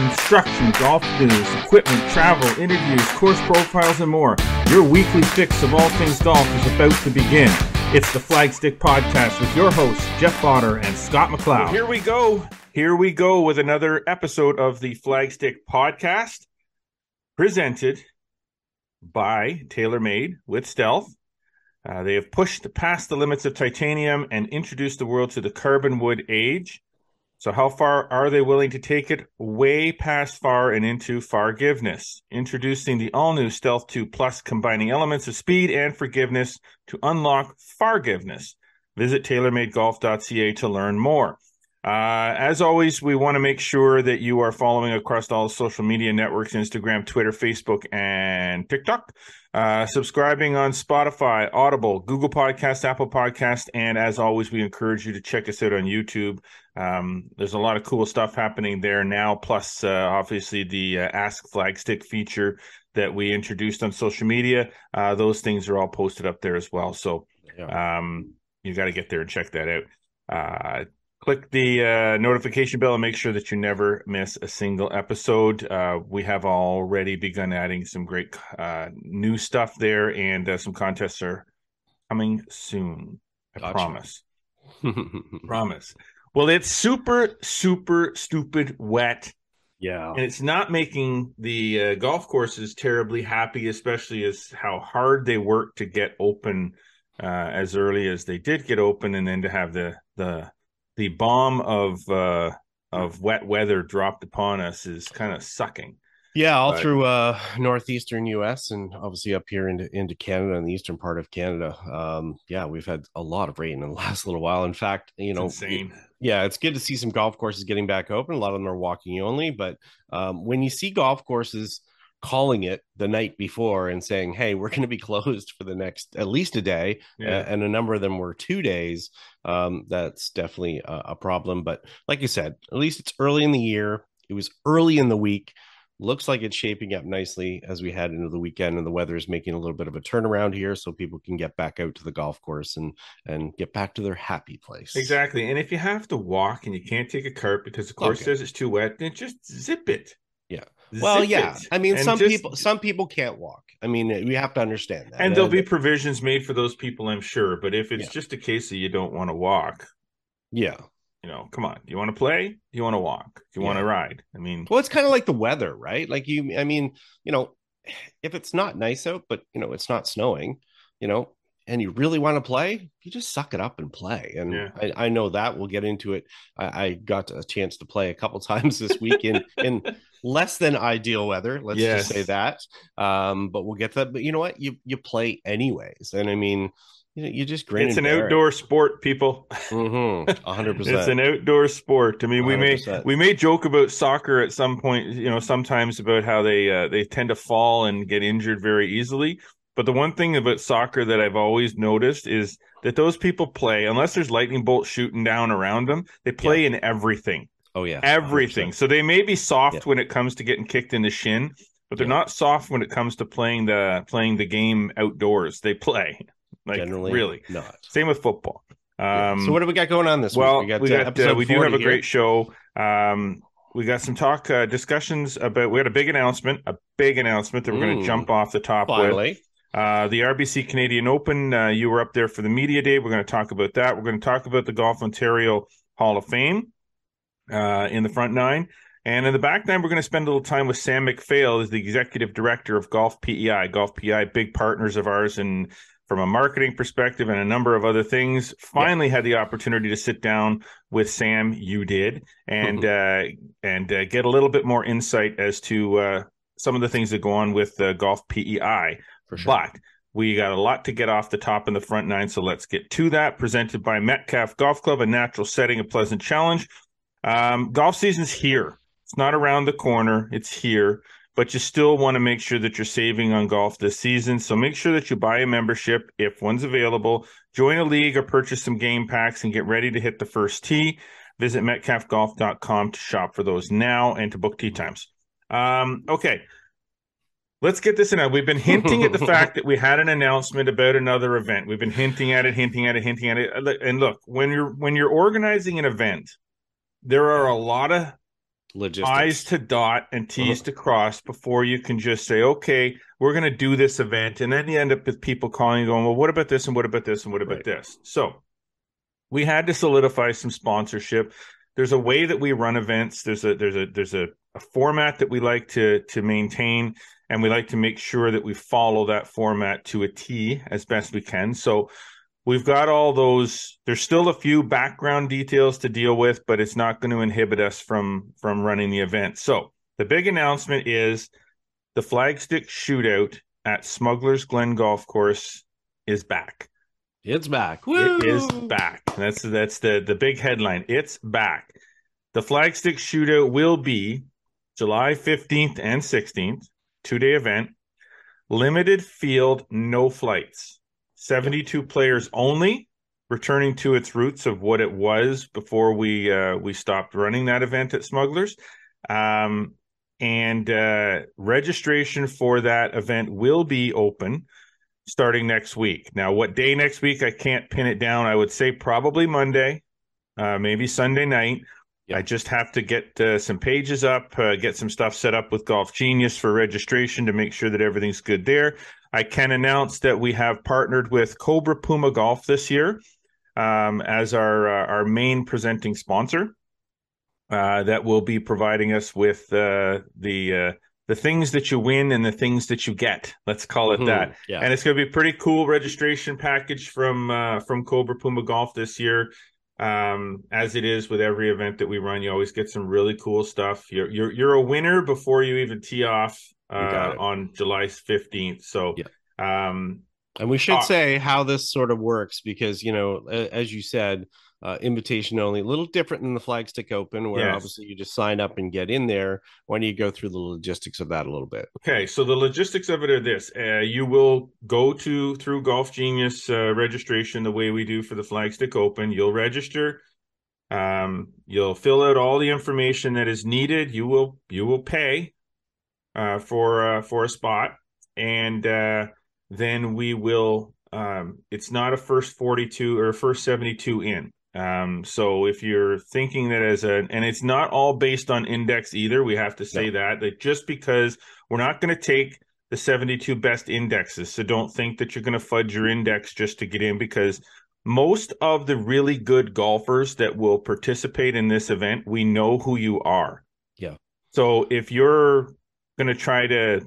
instruction, golf news, equipment, travel, interviews, course profiles, and more. Your weekly fix of all things golf is about to begin. It's the Flagstick Podcast with your hosts, Jeff Potter and Scott McLeod. Well, here we go. Here we go with another episode of the Flagstick Podcast presented by TaylorMade with Stealth. Uh, they have pushed past the limits of titanium and introduced the world to the carbon wood age. So, how far are they willing to take it? Way past far and into forgiveness. Introducing the all new Stealth 2 Plus, combining elements of speed and forgiveness to unlock forgiveness. Visit TaylorMadeGolf.ca to learn more. Uh, as always, we want to make sure that you are following across all social media networks Instagram, Twitter, Facebook, and TikTok. Uh, subscribing on Spotify, Audible, Google Podcast, Apple Podcast, and as always, we encourage you to check us out on YouTube. Um, there's a lot of cool stuff happening there now, plus uh, obviously the uh, Ask Flagstick feature that we introduced on social media. Uh, those things are all posted up there as well. So um, you got to get there and check that out. Click the uh, notification bell and make sure that you never miss a single episode. Uh, we have already begun adding some great uh, new stuff there, and uh, some contests are coming soon. I gotcha. promise. promise. Well, it's super, super stupid wet. Yeah. And it's not making the uh, golf courses terribly happy, especially as how hard they work to get open uh, as early as they did get open, and then to have the the the bomb of uh, of wet weather dropped upon us is kind of sucking. Yeah, all but, through uh, northeastern U.S. and obviously up here into into Canada and the eastern part of Canada. Um, yeah, we've had a lot of rain in the last little while. In fact, you know, insane. Yeah, it's good to see some golf courses getting back open. A lot of them are walking only, but um, when you see golf courses calling it the night before and saying, "Hey, we're going to be closed for the next at least a day," yeah. and a number of them were two days. Um, that's definitely a, a problem. But like you said, at least it's early in the year. It was early in the week. Looks like it's shaping up nicely as we head into the weekend, and the weather is making a little bit of a turnaround here, so people can get back out to the golf course and and get back to their happy place. Exactly. And if you have to walk and you can't take a cart because the course okay. says it's too wet, then just zip it. Well, yeah. It. I mean, and some just, people some people can't walk. I mean, eh, we have to understand that. And uh, there'll be provisions made for those people, I'm sure. But if it's yeah. just a case of you don't want to walk, yeah, you know, come on. You want to play? You want to walk? You yeah. want to ride? I mean, well, it's kind of like the weather, right? Like you, I mean, you know, if it's not nice out, but you know, it's not snowing, you know, and you really want to play, you just suck it up and play. And yeah. I, I, know that we'll get into it. I, I, got a chance to play a couple times this week in in less than ideal weather. Let's yes. just say that. Um, but we'll get that. But you know what? You you play anyways, and I mean, you know, you just grin. It's an outdoor sport, people. Mm-hmm. 100 It's an outdoor sport. I mean, 100%. we may we may joke about soccer at some point. You know, sometimes about how they uh, they tend to fall and get injured very easily. But the one thing about soccer that I've always noticed is that those people play unless there's lightning bolts shooting down around them. They play yeah. in everything. Oh yeah, everything. 100%. So they may be soft yeah. when it comes to getting kicked in the shin, but they're yeah. not soft when it comes to playing the playing the game outdoors. They play. Like Generally, really not. Same with football. Um, so what do we got going on this well, week? We got, we, got, uh, we do have a here. great show. Um, we got some talk uh, discussions about. We had a big announcement, a big announcement that we're going to jump off the top finally. with. Uh, the RBC Canadian Open. Uh, you were up there for the media day. We're going to talk about that. We're going to talk about the Golf Ontario Hall of Fame uh, in the front nine. And in the back nine, we're going to spend a little time with Sam MacPhail, as the executive director of Golf PEI. Golf PEI, big partners of ours, and from a marketing perspective and a number of other things. Finally, yeah. had the opportunity to sit down with Sam. You did, and uh, and uh, get a little bit more insight as to uh, some of the things that go on with uh, Golf PEI. For sure. But we got a lot to get off the top in the front nine, so let's get to that. Presented by Metcalf Golf Club, a natural setting, a pleasant challenge. Um, golf season's here. It's not around the corner. It's here but you still want to make sure that you're saving on golf this season. So make sure that you buy a membership if one's available. Join a league or purchase some game packs and get ready to hit the first tee. Visit metcalfgolf.com to shop for those now and to book tee times. Um, okay. Let's get this in. We've been hinting at the fact that we had an announcement about another event. We've been hinting at it, hinting at it, hinting at it. And look, when you're when you're organizing an event, there are a lot of Logistics. I's to dot and T's Uh-huh. to cross before you can just say, okay, we're going to do this event. And then you end up with people calling and going, well, what about this? And what about this? And what about Right. this? So we had to solidify some sponsorship. There's a way that we run events. There's a, there's a, there's a, a format that we like to, to maintain. And we like to make sure that we follow that format to a T as best we can. So we've got all those there's still a few background details to deal with but it's not going to inhibit us from from running the event. So the big announcement is the flagstick shootout at smugglers glen golf course is back. It's back. it is back. That's that's the the big headline. It's back. The flagstick shootout will be july 15th and 16th two day event. Limited field no flights 72 players only returning to its roots of what it was before we uh, we stopped running that event at smugglers. Um, and uh, registration for that event will be open starting next week. Now what day next week i can't pin it down. I would say probably monday uh, maybe sunday night. Yeah. i just have to get uh, some pages up uh, get some stuff set up with golf genius for registration to make sure that everything's good there I can announce that we have partnered with Cobra Puma Golf this year um, as our uh, our main presenting sponsor. Uh, that will be providing us with uh, the uh, the things that you win and the things that you get. Let's call it Mhm. that. Yeah. And it's going to be a pretty cool registration package from uh, from Cobra Puma Golf this year. Um, as it is with every event that we run, you always get some really cool stuff. You're you're you're a winner before you even tee off uh, on July fifteenth. So, um, And we should Uh, say how this sort of works because, you know, as you said, uh, invitation only, a little different than the Flagstick Open, where Yes. obviously you just sign up and get in there. Why don't you go through the logistics of that a little bit? Okay, so the logistics of it are this: uh, you will go to through Golf Genius uh, registration the way we do for the Flagstick Open. You'll register. Um, you'll fill out all the information that is needed. You will you will pay for uh, for a spot, and uh, then we will. Um, it's not a first forty two or first seventy two in. Um, so if you're thinking that as a, and it's not all based on index either, we have to say that that just because we're not going to take the 72 best indexes. So don't think that you're going to fudge your index just to get in because most of the really good golfers that will participate in this event, we know who you are. Yeah. So if you're going to try to,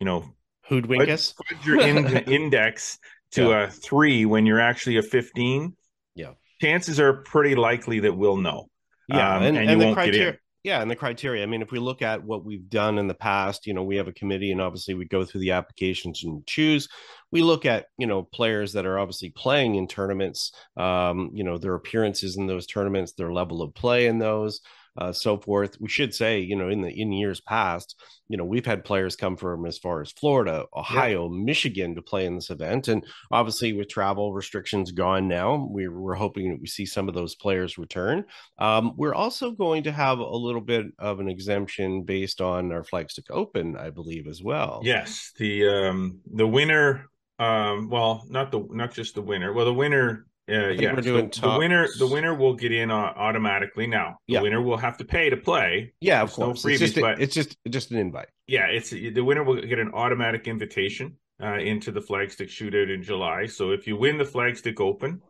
you know, Hoodwink us? your in- index to Yeah. a three when you're actually a 15, Yeah. chances are pretty likely that we'll know. Yeah, um, and, and and, you the won't get in. criteria. Yeah, and the criteria. I mean, if we look at what we've done in the past, you know, we have a committee, and obviously we go through the applications and choose. We look at you know players that are obviously playing in tournaments, um, you know, their appearances in those tournaments, their level of play in those, uh, so forth. We should say, you know, in the in years past, you know, we've had players come from as far as Florida, Ohio, Michigan to play in this event, and obviously with travel restrictions gone now, we're we're hoping that we see some of those players return. Um, we're also going to have a little bit of an exemption based on our Flagstick Open, I believe, as well. Yes, the um the winner um well not the not just the winner. Well the winner uh yeah, we're doing the, the winner the winner will get in uh, automatically now. The Yeah. winner will have to pay to play. yeah, of There's no course. it's just freebies, but- it's just just an invite. Yeah, it's the winner will get an automatic invitation uh into the flagstick shootout in July. So if you win the flagstick open,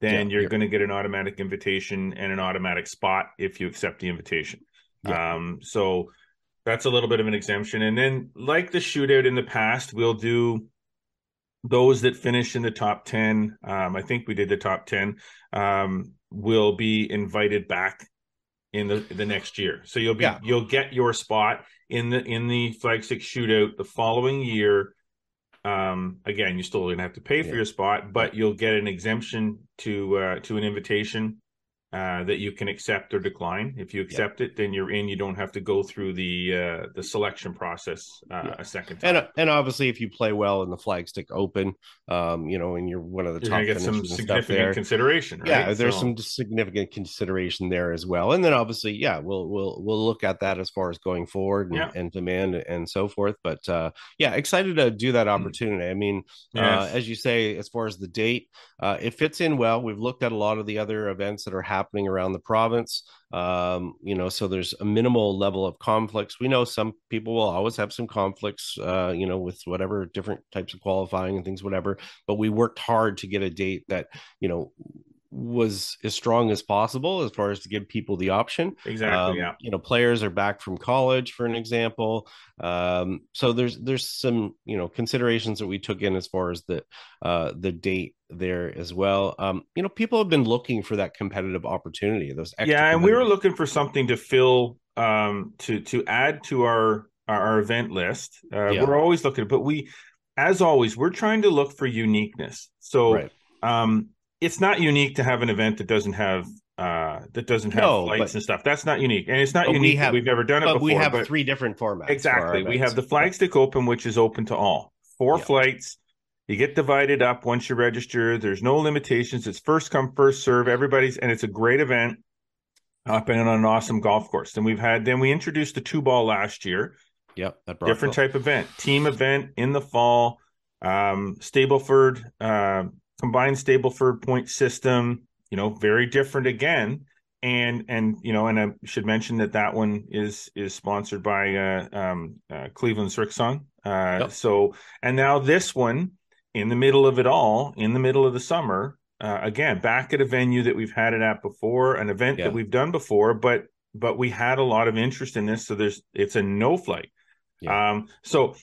then Yeah, you're yeah. going to get an automatic invitation and an automatic spot if you accept the invitation. Um, so that's a little bit of an exemption. And then, like the shootout in the past, we'll do those that finish in the top 10. Um, I think we did the top 10, um, will be invited back in the the next year. So you'll be Yeah. you'll get your spot in the in the flagstick shootout the following year. Um, again, you're still gonna have to pay for Yeah. your spot, but you'll get an exemption to uh, to an invitation uh, that you can accept or decline. If you accept it, then you're in. You don't have to go through the uh, the selection process uh, Yeah. a second time. And and obviously, if you play well in the Flagstick Open, um, you know, and you're one of the you're top get some significant consideration, right? Yeah, there's So- some significant consideration there as well, and then obviously, yeah, we'll we'll we'll look at that as far as going forward and, Yeah. and demand and so forth. But uh, yeah, excited to do that opportunity. I mean, uh, as you say, as far as the date, uh, it fits in well. We've looked at a lot of the other events that are happening around the province. Um, you know, so there's a minimal level of conflicts. We know some people will always have some conflicts, uh, you know, with whatever different types of qualifying and things, whatever. But we worked hard to get a date that, you know, was as strong as possible as far as to give people the option. Exactly. Um, yeah. You know, players are back from college, for an example. Um, so there's there's some you know considerations that we took in as far as the uh, the date there as well. Um, you know, people have been looking for that competitive opportunity. Those yeah, and we were looking for something to fill um, to to add to our our event list. Uh, yeah. We're always looking, but we, as always, we're trying to look for uniqueness. So. Right. Um, it's not unique to have an event that doesn't have uh that doesn't have no, flights but, and stuff. That's not unique, and it's not unique. We have, we've never done it before. We have but three different formats. Exactly. We have the Flagstick Open, which is open to all. Four flights. You get divided up once you register. There's no limitations. It's first come, first serve. Everybody's, and it's a great event up and on an awesome golf course. And we've had, then we introduced the two ball last year. Yep. that different type event, team event in the fall. Um, Stableford, uh, combined Stableford point system, you know, very different again. And and you know, and I should mention that that one is is sponsored by uh, um, uh, Cleveland Srixon. Uh, yep. So and now this one in the middle of it all, in the middle of the summer, uh, again back at a venue that we've had it at before, an event yeah. that we've done before, but but we had a lot of interest in this, so there's it's a no flight. Yeah. Um, so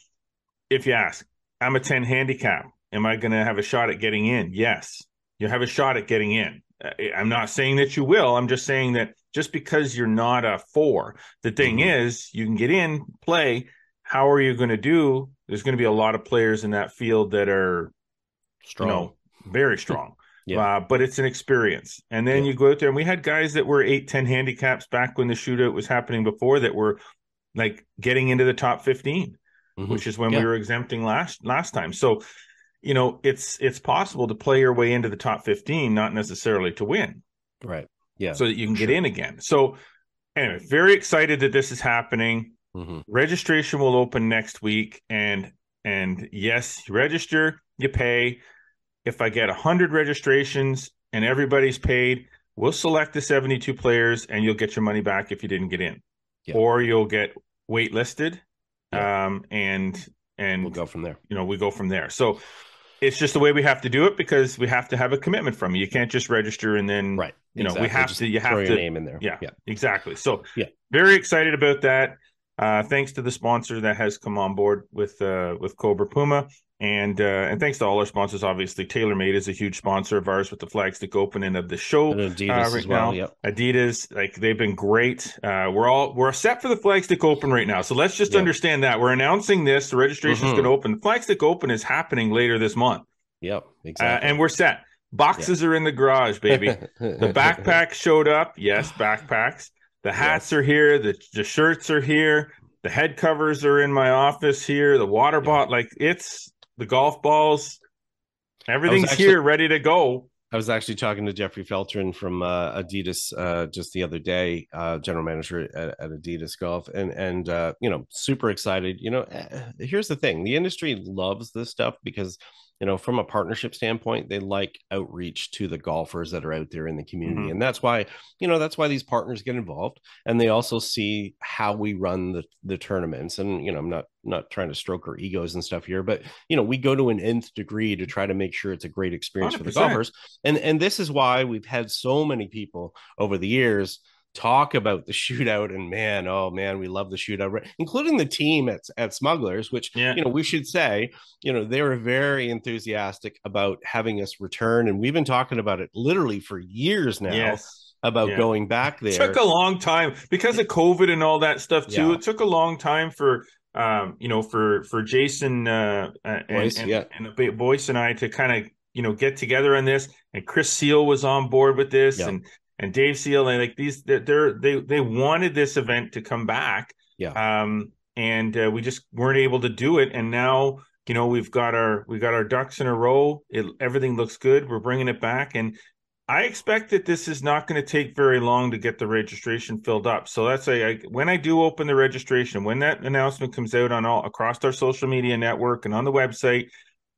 if you ask, I'm a 10 handicap. Am I going to have a shot at getting in? Yes, you have a shot at getting in. Uh, I'm not saying that you will. I'm just saying that just because you're not a four, the thing mm-hmm. is, you can get in, play. How are you going to do? There's going to be a lot of players in that field that are strong, you know, very strong. yeah. Uh, but it's an experience. And then yeah. you go out there, and we had guys that were eight, 10 handicaps back when the shootout was happening before that were like getting into the top 15, mm-hmm. which is when yeah. we were exempting last last time. So you know, it's it's possible to play your way into the top 15, not necessarily to win. Right. Yeah. So that you can sure. get in again. So anyway, very excited that this is happening. Mm-hmm. Registration will open next week. And and yes, you register, you pay. If I get hundred registrations and everybody's paid, we'll select the 72 players and you'll get your money back if you didn't get in. Yeah. Or you'll get waitlisted. Yeah. Um and and we'll go from there. You know, we go from there. So it's just the way we have to do it because we have to have a commitment from you. You can't just register and then right. You know, exactly. we have just to. You have to name in there. Yeah, yeah, exactly. So yeah, very excited about that. Uh, thanks to the sponsor that has come on board with uh, with Cobra Puma, and uh, and thanks to all our sponsors. Obviously, TaylorMade is a huge sponsor of ours with the Flagstick Opening of the show. And Adidas uh, right well. Now. Yep. Adidas, like they've been great. Uh, we're all we're set for the Flagstick Open right now. So let's just yep. understand that we're announcing this. The registration is mm-hmm. going to open. The Flagstick Open is happening later this month. Yep, uh, exactly. and we're set. Boxes yep. are in the garage, baby. the backpack showed up. Yes, backpacks. The hats yes. are here. The the shirts are here. The head covers are in my office here. The water bottle, like it's the golf balls. Everything's actually, here, ready to go. I was actually talking to Jeffrey Feltrin from uh, Adidas uh, just the other day, uh, general manager at, at, Adidas Golf, and and uh, you know, super excited. You know, eh, here's the thing: the industry loves this stuff because you know from a partnership standpoint they like outreach to the golfers that are out there in the community mm-hmm. and that's why you know that's why these partners get involved and they also see how we run the the tournaments and you know i'm not not trying to stroke our egos and stuff here but you know we go to an nth degree to try to make sure it's a great experience 100%. for the golfers and and this is why we've had so many people over the years talk about the shootout and man oh man we love the shootout including the team at, at smugglers which yeah. you know we should say you know they were very enthusiastic about having us return and we've been talking about it literally for years now yes. about yeah. going back there it took a long time because of covid and all that stuff too yeah. it took a long time for um, you know for for jason uh, and, Boyce, and, yeah. and Boyce and i to kind of you know get together on this and chris seal was on board with this and and Dave Seal and like these they're, they they wanted this event to come back. Yeah. Um and uh, we just weren't able to do it and now you know we've got our we've got our ducks in a row. It, everything looks good. We're bringing it back and I expect that this is not going to take very long to get the registration filled up. So that's a I, when I do open the registration, when that announcement comes out on all across our social media network and on the website,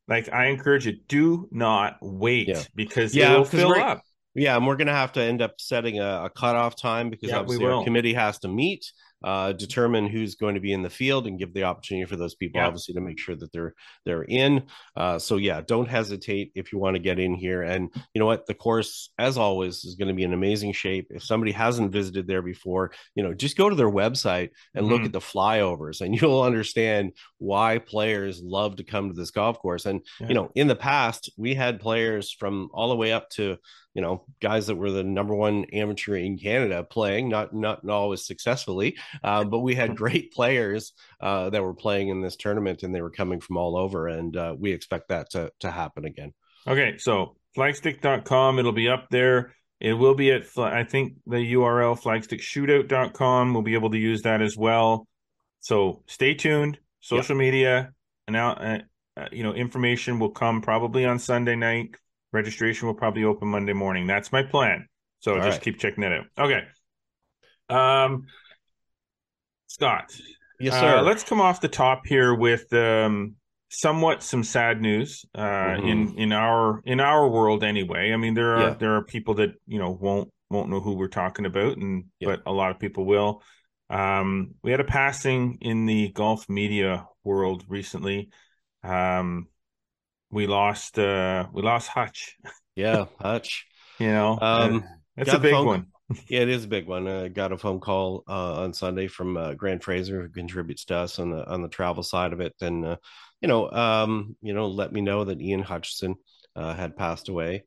like I encourage you, do not wait yeah. because yeah, it will fill up Yeah, and we're going to have to end up setting a, a cutoff time because Yeah, obviously our committee has to meet, uh, determine who's going to be in the field, and give the opportunity for those people, Yeah. obviously, to make sure that they're they're in. Uh, so yeah, don't hesitate if you want to get in here. And you know what, the course, as always, is going to be in amazing shape. If somebody hasn't visited there before, you know, just go to their website and look Mhm. at the flyovers, and you'll understand why players love to come to this golf course. And Yeah. you know, in the past, we had players from all the way up to you know guys that were the number one amateur in Canada playing, not not, always successfully, uh, but we had great players uh, that were playing in this tournament, and they were coming from all over, and uh, we expect that to to happen again. Okay, so flagstick.com, it'll be up there. It will be at, I think the URL flagstickshootout.com. We'll be able to use that as well. So stay tuned. Social media, and now, uh, uh, you know, information will come probably on Sunday night. Registration will probably open Monday morning. That's my plan. So All just right. keep checking that out. Okay. Um, Scott, Yes, uh, sir. let's come off the top here with um, somewhat some sad news uh, Mhm. in in our in our world anyway. I mean, there are Yeah. there are people that you know won't won't know who we're talking about, and Yeah. but a lot of people will. Um, we had a passing in the golf media world recently. Um, we lost uh, we lost Hutch. yeah, Hutch. You know, Um, that's a big phone- one. Yeah, it is a big one. I got a phone call uh, on Sunday from uh, Grant Fraser, who contributes to us on the on the travel side of it, and uh, you know, um, you know, let me know that Ian Hutchinson uh, had passed away,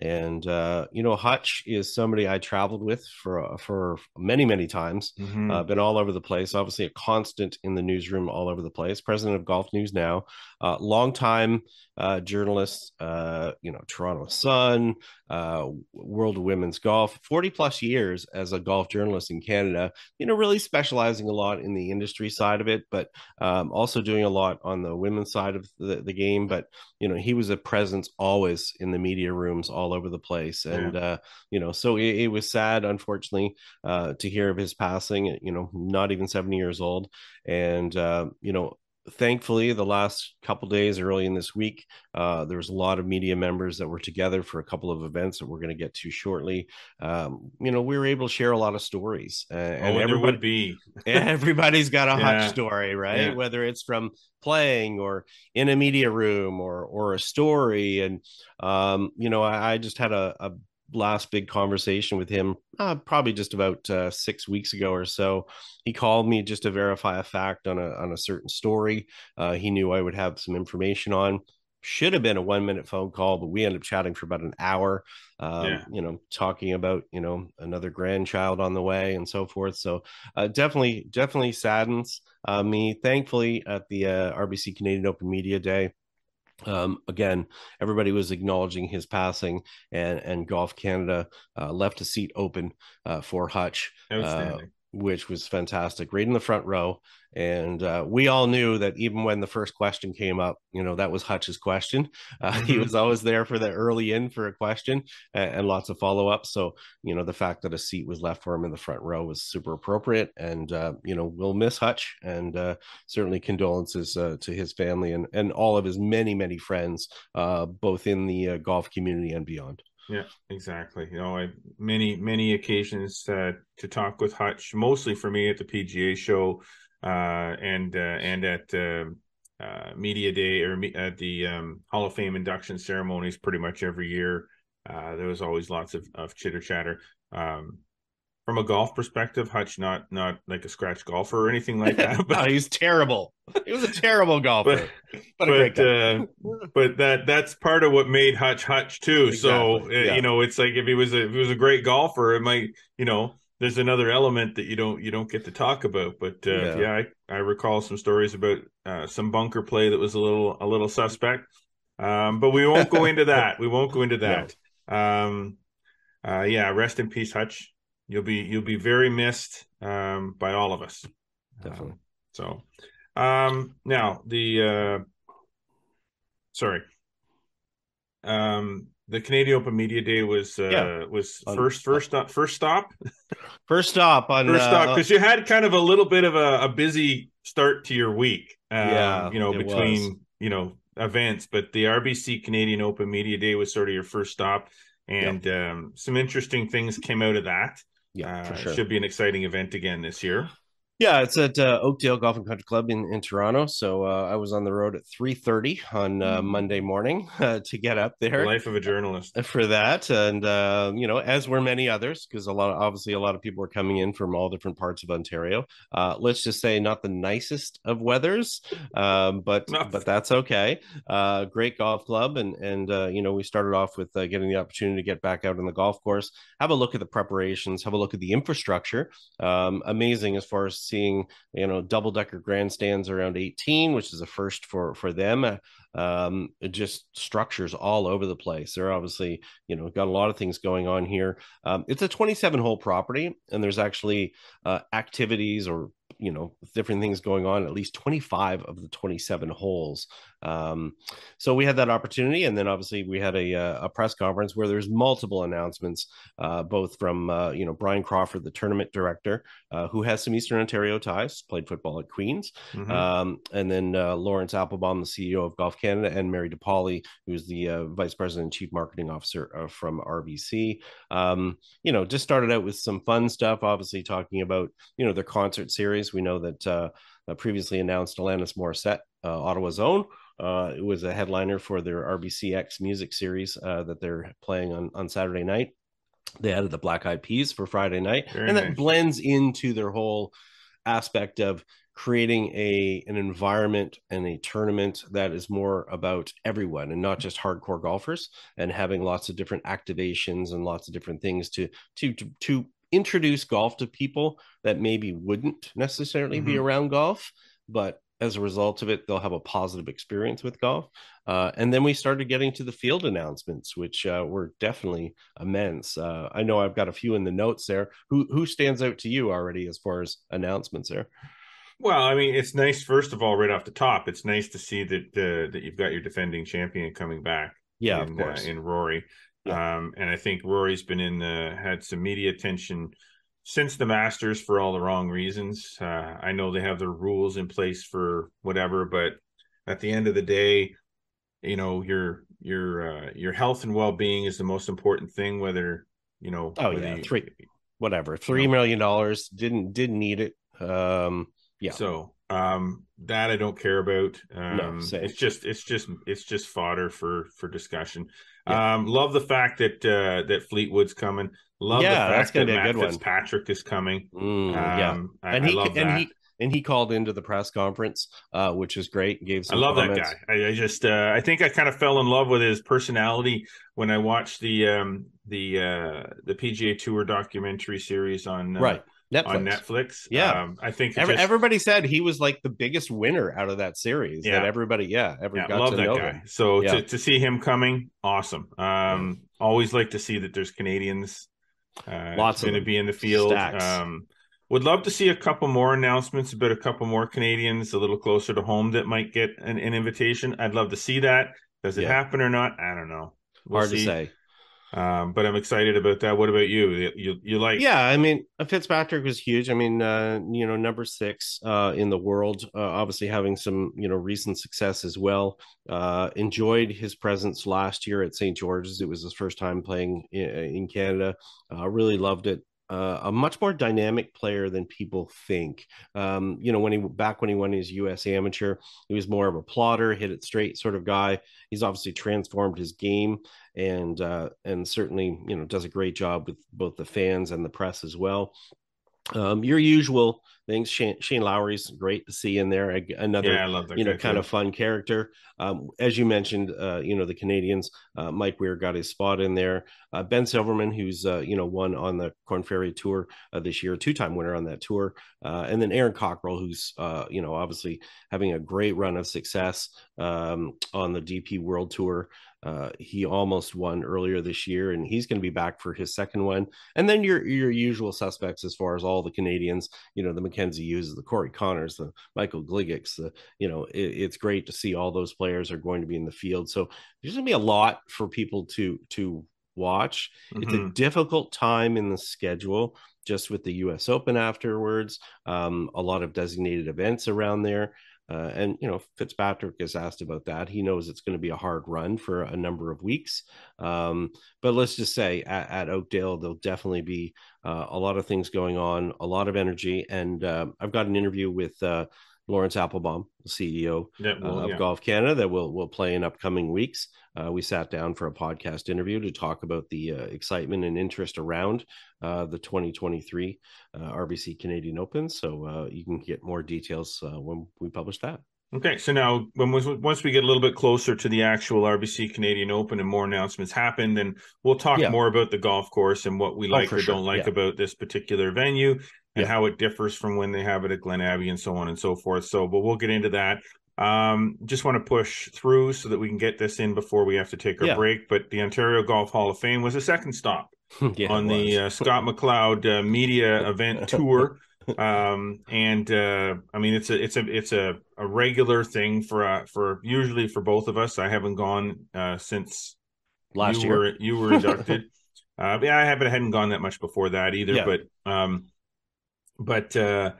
and uh, you know, Hutch is somebody I traveled with for for many many times. Mhm. Uh, been all over the place. Obviously, a constant in the newsroom, all over the place. President of Golf News now, uh, longtime uh, journalist. Uh, you know, Toronto Sun, uh, World of Women's Golf, 40 plus years as a golf journalist in Canada, you know, really specializing a lot in the industry side of it, but um, also doing a lot on the women's side of the, the game. But, you know, he was a presence always in the media rooms all over the place. And, uh, you know, so it, it was sad, unfortunately, uh, to hear of his passing, you know, not even 70 years old. And, uh, you know, thankfully the last couple days early in this week uh, there was a lot of media members that were together for a couple of events that we're going to get to shortly um, you know we were able to share a lot of stories uh, Oh, and there everybody be. everybody's got a Yeah. hutch story right Yeah. whether it's from playing or in a media room or or a story and um, you know I, I just had a, a last big conversation with him uh, probably just about uh, six weeks ago or so. He called me just to verify a fact on a on a certain story uh, he knew i would have some information on. Should have been a one minute phone call but we ended up chatting for about an hour um, Yeah. you know talking about you know another grandchild on the way and so forth. So uh, definitely definitely saddens uh, me. Thankfully at the uh, rbc canadian open media day um, again, everybody was acknowledging his passing, and and Golf Canada uh, left a seat open uh, for Hutch, Outstanding. Which was fantastic, right in the front row. And uh, we all knew that even when the first question came up, you know that was Hutch's question. Uh, He Mhm. was always there for the early in for a question and, and lots of follow up. So you know the fact that a seat was left for him in the front row was super appropriate. And uh, you know we'll miss Hutch, and uh, certainly condolences uh, to his family and and all of his many many friends, uh, both in the uh, golf community and beyond. Yeah, exactly. You know, I many many occasions uh, to talk with Hutch, mostly for me at the PGA show, uh, and uh, and at um uh, media day or me- at the um, Hall of Fame induction ceremonies, pretty much every year. Uh, there was always lots of, of chitter chatter. Um, from a golf perspective, Hutch not not like a scratch golfer or anything like that, no, but he's terrible. He was a terrible golfer, but, great but uh, but that that's part of what made Hutch Hutch too. So Exactly, uh, yeah. you know, it's like if he was a if he was a great golfer, it might you know there's another element that you don't you don't get to talk about. But uh, Yeah. yeah, I, I recall some stories about uh, some bunker play that was a little a little suspect. Um, but we won't go into that. We won't go into that. Um, uh, yeah, rest in peace, Hutch. You'll be you'll be very missed um, by all of us. Definitely. Um, so, um, now the uh, sorry, um, the Canadian Open Media Day was uh, Yeah. was On- first first stop first stop First stop on first stop uh, because you had kind of a little bit of a, a busy start to your week. Um, Yeah, you know between was. you know events, but the RBC Canadian Open Media Day was sort of your first stop. and yep. um, some interesting things came out of that. Yeah, uh, sure. Should be an exciting event again this year. Yeah, it's at uh, Oakdale Golf and Country Club in, in Toronto. So uh, I was on the road at three thirty on uh, mm. Monday morning uh, to get up there. The life of a journalist for that, and uh, you know, as were many others, because a lot, of, obviously, a lot of people were coming in from all different parts of Ontario. Uh, let's just say, not the nicest of weathers, um, but no. but that's okay. great golf club, and and you know, we started off with getting the opportunity to get back out on the golf course, have a look at the preparations, have a look at the infrastructure. Um, amazing as far as seeing you know double decker grandstands around 18 which is a first for for them. Uh, um, just structures all over the place. They're obviously you know got a lot of things going on here. Um, it's a 27 hole property and there's actually uh, activities or you know different things going on at least 25 of the 27 holes um, so we had that opportunity and then obviously we had a, uh, a press conference where there's multiple announcements uh, both from uh, you know bryan crawford the tournament director uh, who has some eastern ontario ties played football at queens mm-hmm. um, and then uh, laurence applebaum the ceo of golf canada and mary depaoli who's the uh, vice president and chief marketing officer from rbc um, you know just started out with some fun stuff obviously talking about you know their concert series we know that uh, previously announced Alanis Morissette, uh, Ottawa's own. Uh, it was a headliner for their RBCX music series uh, that they're playing on, on Saturday night. They added the Black Eyed Peas for Friday night, Very and nice. that blends into their whole aspect of creating a an environment and a tournament that is more about everyone and not just hardcore golfers and having lots of different activations and lots of different things to to to, to introduce golf to people that maybe wouldn't necessarily mm-hmm. be around golf, but as a result of it, they'll have a positive experience with golf. Uh, and then we started getting to the field announcements, which uh, were definitely immense. Uh, I know I've got a few in the notes there. Who who stands out to you already as far as announcements there? Well, I mean, it's nice. First of all, right off the top, it's nice to see that that you've got your defending champion coming back. Yeah, in, of course. Uh, in Rory, yeah. Um, and I think Rory's been in the had some media attention since the Masters for all the wrong reasons. Uh, I know they have their rules in place for whatever, but at the end of the day, you know your your uh, your health and well being is the most important thing. Whether you know, oh yeah, you, three whatever three million dollars didn't didn't need it. Um, yeah, so um, that I don't care about. Um, no, it's just it's just it's just fodder for for discussion. Yeah. Um, love the fact that uh, that Fleetwood's coming. Love yeah, the fact that Matt Fitzpatrick is coming. Mm, um, yeah, I, and he I and he and he called into the press conference, uh, which is great. Gave I love comments. that guy. I, I just uh, I think I kind of fell in love with his personality when I watched the um, the uh, the PGA Tour documentary series on uh, right. Netflix. on Netflix. Yeah, um, I think Every, just, everybody said he was like the biggest winner out of that series. Yeah, that everybody, yeah, ever yeah, love that guy. Him. So yeah. to, to see him coming, awesome. Um, always like to see that there's Canadians. Uh, Lots going to be in the field. Um, would love to see a couple more announcements about a couple more Canadians a little closer to home that might get an, an invitation. I'd love to see that. Does it yeah. happen or not? I don't know. We'll Hard see. to say. Um, but I'm excited about that. What about you? You you like? Yeah, I mean, Fitzpatrick was huge. I mean, uh, you know, number six uh, in the world, uh, obviously having some you know recent success as well. Uh, enjoyed his presence last year at St. George's. It was his first time playing in, in Canada. Uh, really loved it uh, a much more dynamic player than people think. Um, you know, when he back when he won his U.S. Amateur, he was more of a plotter, hit it straight sort of guy. He's obviously transformed his game, and uh, and certainly you know does a great job with both the fans and the press as well. Um, your usual things. Shane, Shane Lowry's great to see in there. Another, yeah, you know, kind too. of fun character. Um, as you mentioned, uh, you know, the Canadians. Uh, Mike Weir got his spot in there. Uh, ben Silverman, who's uh, you know won on the Corn Ferry Tour uh, this year, two-time winner on that tour, uh, and then Aaron Cockerill, who's you know obviously having a great run of success um, on the DP World Tour. Uh, he almost won earlier this year, and he's going to be back for his second one. And then your your usual suspects as far as all the Canadians, you know, the Mackenzie Hughes, the Corey Conners, the Michael Gligics, the you know, it, it's great to see all those players are going to be in the field. So there's going to be a lot for people to to watch. Mm-hmm. It's a mm-hmm. difficult time in the schedule, just with the U.S. Open afterwards, um, a lot of designated events around there. Uh, and you know, Fitzpatrick is asked about that. He knows it's going to be a hard run for a number of weeks. Um, but let's just say at, at Oakdale, there'll definitely be uh, a lot of things going on, a lot of energy. And uh, I've got an interview with uh, Laurence Applebaum, CEO will, uh, of yeah. Golf Canada, that will will play in upcoming weeks. Uh, we sat down for a podcast interview to talk about the uh, excitement and interest around uh, the 2023 uh, RBC Canadian Open. So uh, you can get more details when we publish that. Okay, so now when once we get a little bit closer to the actual RBC Canadian Open and more announcements happen, then we'll talk yeah. more about the golf course and what we oh, like or sure. don't like yeah. about this particular venue and yeah. how it differs from when they have it at Glen Abbey and so on and so forth. So, but we'll get into that. Um, just want to push through so that we can get this in before we have to take our yeah. break. But the Ontario Golf Hall of Fame was a second stop yeah, on the uh, Scott McLeod uh, media event tour. um and uh i mean it's a it's a it's a, a regular thing for uh for usually for both of us i haven't gone uh since last you year were, you were inducted uh yeah i haven't I hadn't gone that much before that either yeah. but um but uh,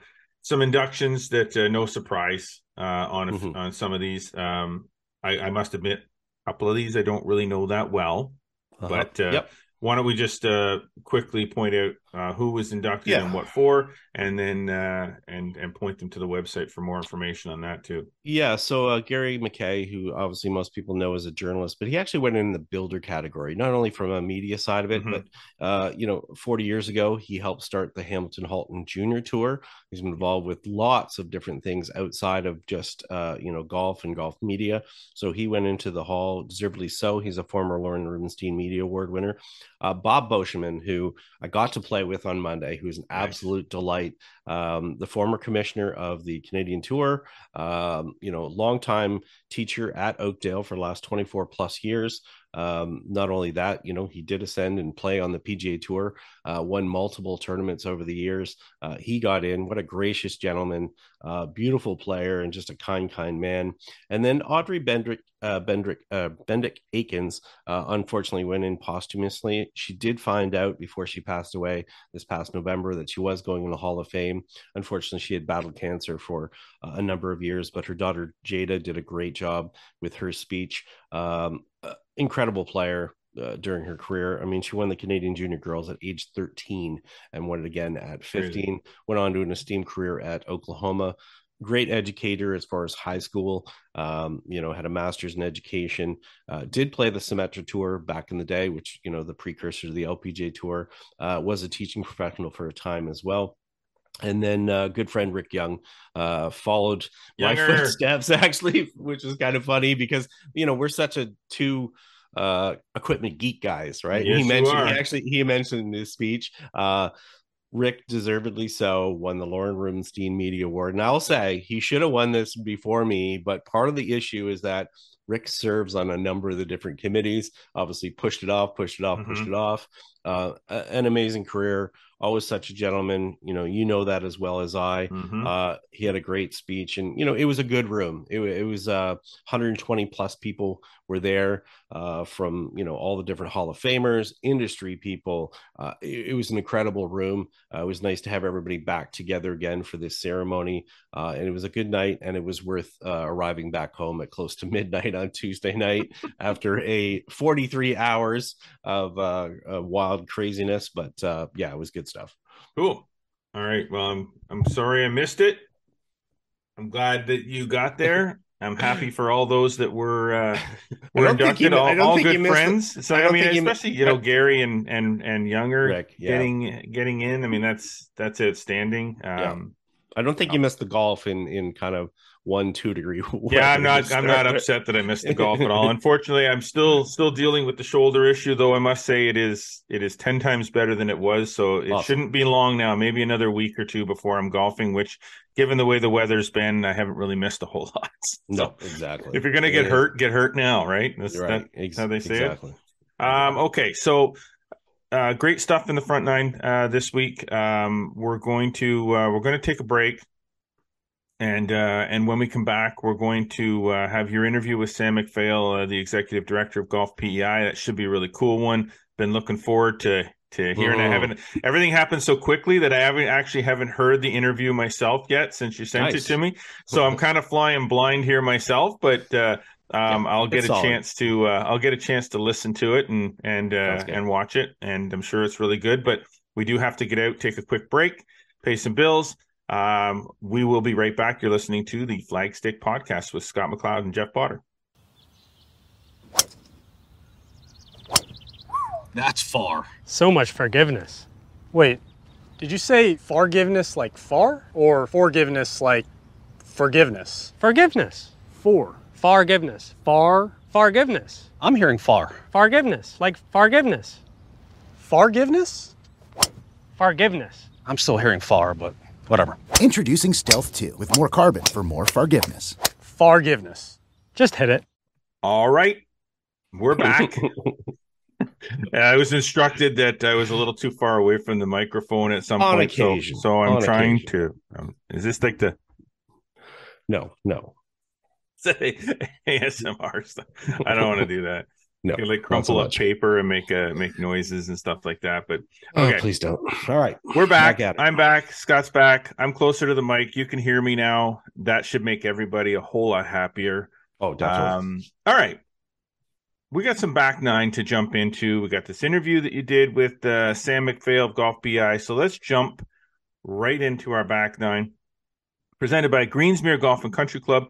some inductions that uh, no surprise uh, on mm-hmm. on some of these. Um, I, I, must admit, a couple of these I don't really know that well, uh-huh. but uh, yep why don't we just uh, quickly point out uh, who was inducted yeah. and what for, and then uh, and and point them to the website for more information on that too. Yeah, so uh, Gary McKay, who obviously most people know as a journalist, but he actually went in the builder category, not only from a media side of it, mm-hmm. but uh, you know, 40 years ago he helped start the Hamilton Halton Junior Tour. He's been involved with lots of different things outside of just uh, you know golf and golf media. So he went into the hall deservedly so. He's a former Lorne Rubenstein Media Award winner uh, Bob Beauchemin, who I got to play with on Monday, who's an nice. absolute delight. Um, the former commissioner of the Canadian Tour, um, you know, longtime teacher at Oakdale for the last 24 plus years. Um, not only that, you know, he did ascend and play on the PGA Tour, uh, won multiple tournaments over the years. Uh, he got in. What a gracious gentleman, uh, beautiful player, and just a kind, kind man. And then Audrey Bendrick, uh, Bendrick, uh, Bendick Aikens, uh, unfortunately went in posthumously. She did find out before she passed away this past November that she was going in the Hall of Fame. Unfortunately, she had battled cancer for a number of years, but her daughter Jada did a great job with her speech. Um, incredible player uh, during her career. I mean, she won the Canadian Junior Girls at age 13 and won it again at 15. Crazy. Went on to an esteemed career at Oklahoma. Great educator as far as high school. Um, you know, had a master's in education. Uh, did play the Symetra Tour back in the day, which you know the precursor to the LPGA Tour. Uh, was a teaching professional for a time as well and then uh, good friend Rick Young uh, followed Younger. my footsteps actually, which is kind of funny because you know we're such a two uh, equipment geek guys, right? Yes, he mentioned he actually he mentioned in his speech. Uh, Rick deservedly so won the Lorne Rubenstein Media Award, and I'll say he should have won this before me. But part of the issue is that Rick serves on a number of the different committees. Obviously, pushed it off, pushed it off, mm-hmm. pushed it off. Uh, an amazing career always such a gentleman. You know, you know that as well as I. Mm-hmm. Uh, he had a great speech, and you know, it was a good room. It, it was uh, 120 plus people were there uh, from you know all the different Hall of Famers, industry people. Uh, it, it, was an incredible room. Uh, it was nice to have everybody back together again for this ceremony, uh, and it was a good night. And it was worth arriving back home at close to midnight on Tuesday night after a 43 hours of wild craziness. But yeah, it was good stuff. Cool. All right. Well, I'm I'm sorry I missed it. I'm glad that you got there. I'm happy for all those that were uh, were inducted, you, all, all good friends. The, so I, I mean, especially you, you know Gary and and and Younger Rick, yeah. getting getting in. I mean, that's that's outstanding. Um, yeah. I don't think you missed the golf in in kind of one two degree. Yeah, I'm not I'm not upset that I missed the golf at all. Unfortunately, I'm still still dealing with the shoulder issue, though. I must say it is it is ten times better than it was. So it awesome. shouldn't be long now. Maybe another week or two before I'm golfing. Which, given the way the weather's been, I haven't really missed a whole lot. So no, exactly. If you're gonna get yeah. hurt, get hurt now, right? That's right. That, how they say exactly. it. Um. Okay. So. Uh, great stuff in the front nine uh, this week. Um, we're going to uh, we're going to take a break and uh, and when we come back, we're going to uh, have your interview with Sam MacPhail, uh, the executive director of Golf PEI. That should be a really cool one. Been looking forward to to hear, and I haven't. Everything happened so quickly that I haven't actually haven't heard the interview myself yet since you sent nice. it to me. So I'm kind of flying blind here myself, but uh, um, I'll get a solid. chance to uh, I'll get a chance to listen to it and and uh, and watch it, and I'm sure it's really good. But we do have to get out, take a quick break, pay some bills. Um, we will be right back. You're listening to the Flagstick Podcast with Scott McLeod and Jeff Potter. That's far. So much forgiveness. Wait, did you say forgiveness like far or forgiveness like forgiveness? Forgiveness. For. Forgiveness. Far. Forgiveness. I'm hearing far. Forgiveness. Like forgiveness. Forgiveness? Forgiveness. I'm still hearing far, but whatever. Introducing Stealth 2 with more carbon for more forgiveness. Forgiveness. Just hit it. All right. We're back. I was instructed that I was a little too far away from the microphone at some On point. Occasion. So, so I'm On trying occasion. to. Um, is this like the No, no, say ASMR stuff? I don't want to do that. No. You like crumple up much. paper and make uh, make noises and stuff like that. But Oh, okay, please don't. All right. we're back. Back. I'm back. Scott's back. I'm closer to the mic. You can hear me now. That should make everybody a whole lot happier. Oh, definitely. Um, all right. We got some back nine to jump into. We got this interview that you did with uh, Sam MacPhail of Golf PEI. So let's jump right into our back nine. Presented by Greensmere Golf and Country Club.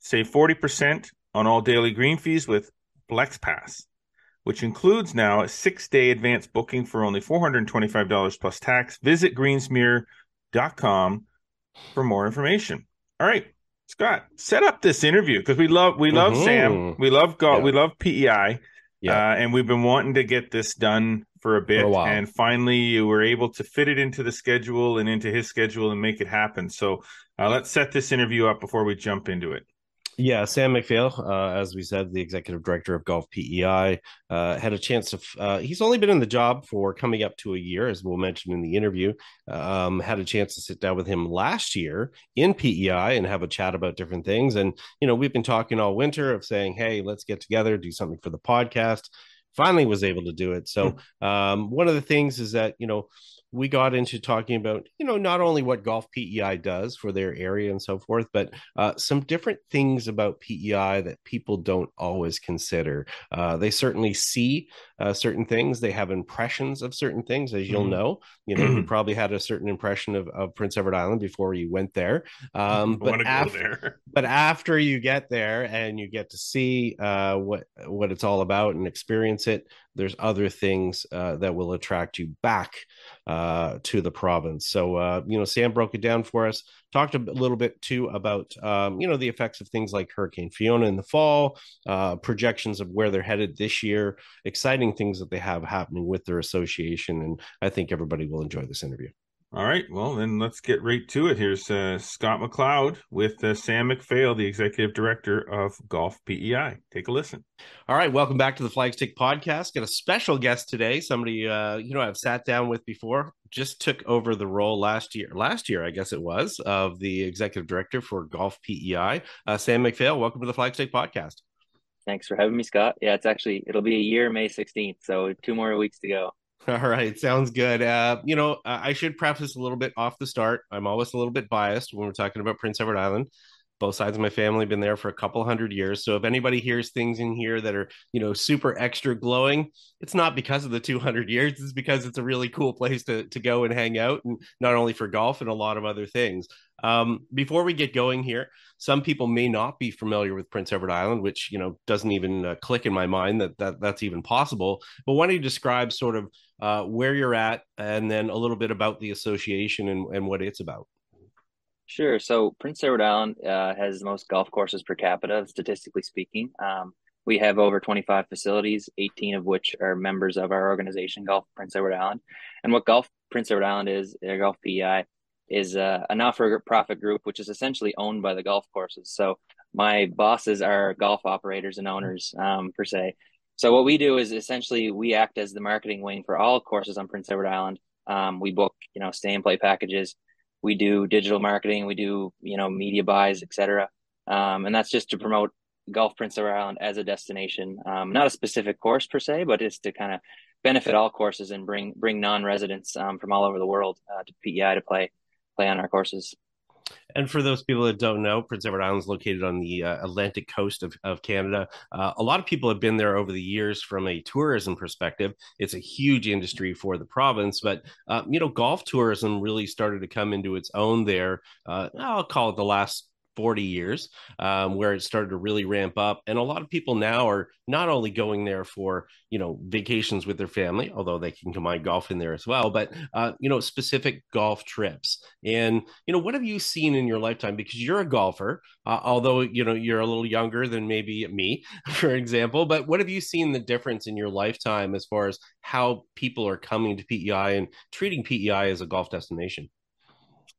Save 40% on all daily green fees with Flex Pass, which includes now a six day advance booking for only $425 plus tax. Visit greensmere.com for more information. All right. Scott, set up this interview because we love we love Mhm. Sam, we love golf, Yeah. we love PEI, Yeah. uh, and we've been wanting to get this done for a bit, For a and finally you were able to fit it into the schedule and into his schedule and make it happen. So uh, let's set this interview up before we jump into it. Yeah, Sam MacPhail, uh, as we said, the executive director of Golf PEI, uh, had a chance to. Uh, he's only been in the job for coming up to a year, as we'll mention in the interview. Um, had a chance to sit down with him last year in PEI and have a chat about different things. And you know, we've been talking all winter of saying, "Hey, let's get together, do something for the podcast." Finally, was able to do it. So, um, one of the things is that you know we got into talking about you know not only what golf PEI does for their area and so forth, but uh, some different things about PEI that people don't always consider. Uh, they certainly see uh, certain things. They have impressions of certain things, as you'll Mhm. know. You know, you probably had a certain impression of, of Prince Edward Island before you went there. Um, but want to go after, there. but after you get there and you get to see uh, what what it's all about and experience it, there's other things uh, that will attract you back uh, to the province. So uh, you know, Sam broke it down for us. Talked a little bit too about um, you know the effects of things like Hurricane Fiona in the fall, uh, projections of where they're headed this year, exciting things that they have happening with their association, and I think everybody will enjoy this interview. All right, well then let's get right to it. Here's uh, Scott McLeod with uh, Sam MacPhail, the executive director of Golf PEI. Take a listen. All right, welcome back to the Flagstick Podcast. Got a special guest today. Somebody uh, you know I've sat down with before. Just took over the role last year. Last year, I guess it was, of the executive director for Golf PEI. Uh, Sam MacPhail, welcome to the Flagstick Podcast. Thanks for having me, Scott. Yeah, it's actually it'll be a year May 16th, so two more weeks to go. All right, sounds good. Uh, you know, I should preface a little bit off the start. I'm always a little bit biased when we're talking about Prince Edward Island. Both sides of my family have been there for a couple hundred years. So if anybody hears things in here that are, you know, super extra glowing, it's not because of the 200 years. It's because it's a really cool place to, to go and hang out, and not only for golf and a lot of other things. Um, before we get going here, some people may not be familiar with Prince Edward Island, which you know doesn't even uh, click in my mind that, that that's even possible. But why don't you describe sort of uh, where you're at, and then a little bit about the association and, and what it's about? Sure. So Prince Edward Island uh, has the most golf courses per capita, statistically speaking. Um, we have over 25 facilities, 18 of which are members of our organization, Golf Prince Edward Island. And what Golf Prince Edward Island is, uh, Golf PEI, is uh, a not-for-profit group, which is essentially owned by the golf courses. So my bosses are golf operators and owners, um, per se. So what we do is essentially we act as the marketing wing for all courses on Prince Edward Island. Um, we book, you know, stay and play packages. We do digital marketing. We do, you know, media buys, etc. Um, and that's just to promote Golf Prince Edward Island as a destination. Um, not a specific course per se, but it's to kind of benefit all courses and bring bring non-residents um, from all over the world uh, to PEI to play play on our courses. And for those people that don't know, Prince Edward Island is located on the uh, Atlantic coast of, of Canada. Uh, a lot of people have been there over the years from a tourism perspective. It's a huge industry for the province, but uh, you know, golf tourism really started to come into its own there. Uh, I'll call it the last 40 years um, where it started to really ramp up. And a lot of people now are not only going there for you know vacations with their family although they can combine golf in there as well but uh, you know specific golf trips. And you know what have you seen in your lifetime? Because you're a golfer uh, although you know you're a little younger than maybe me for example but what have you seen the difference in your lifetime as far as how people are coming to pei and treating pei as a golf destination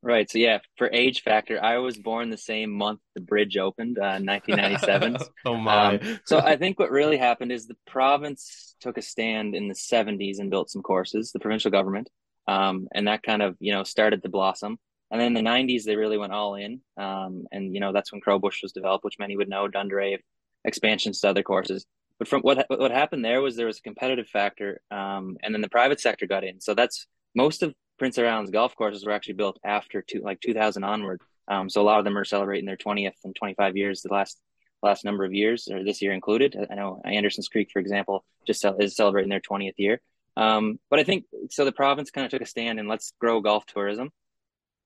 Right. So yeah, for age factor, I was born the same month the bridge opened, uh, 1997. oh my! Um, so I think what really happened is the province took a stand in the 70s and built some courses, the provincial government, um, and that kind of you know started to blossom. And then in the 90s, they really went all in, um, and you know that's when Crowbush was developed, which many would know, Dundarave, expansions to other courses. But from what what happened there was there was a competitive factor, um, and then the private sector got in. So that's most of Prince Edward Island's golf courses were actually built after two, like 2000 onward. Um, so a lot of them are celebrating their 20th and 25 years, the last last number of years, or this year included. I know Anderson's Creek, for example, just is celebrating their 20th year. Um, but I think so. The province kind of took a stand and let's grow golf tourism.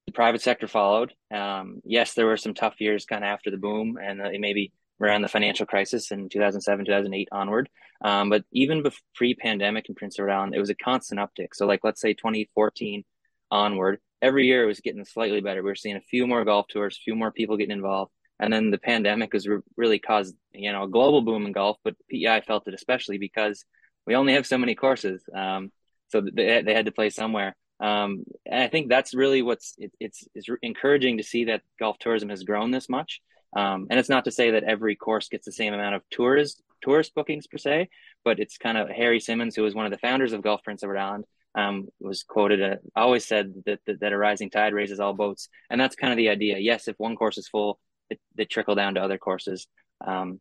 The private sector followed. Um, yes, there were some tough years kind of after the boom and uh, maybe around the financial crisis in 2007, 2008 onward. Um, but even pre-pandemic in Prince Edward Island, it was a constant uptick. So like, let's say 2014 onward, every year it was getting slightly better. We were seeing a few more golf tours, a few more people getting involved. And then the pandemic has re- really caused, you know, a global boom in golf, but PEI felt it especially because we only have so many courses. Um, so they, they had to play somewhere. Um, and I think that's really what's it, it's it's encouraging to see that golf tourism has grown this much. Um, and it's not to say that every course gets the same amount of tourist tourist bookings per se, but it's kind of Harry Simmons, who was one of the founders of Golf Prince Edward Island, um, was quoted. Uh, always said that, that, that a rising tide raises all boats, and that's kind of the idea. Yes, if one course is full, it, they trickle down to other courses. Um,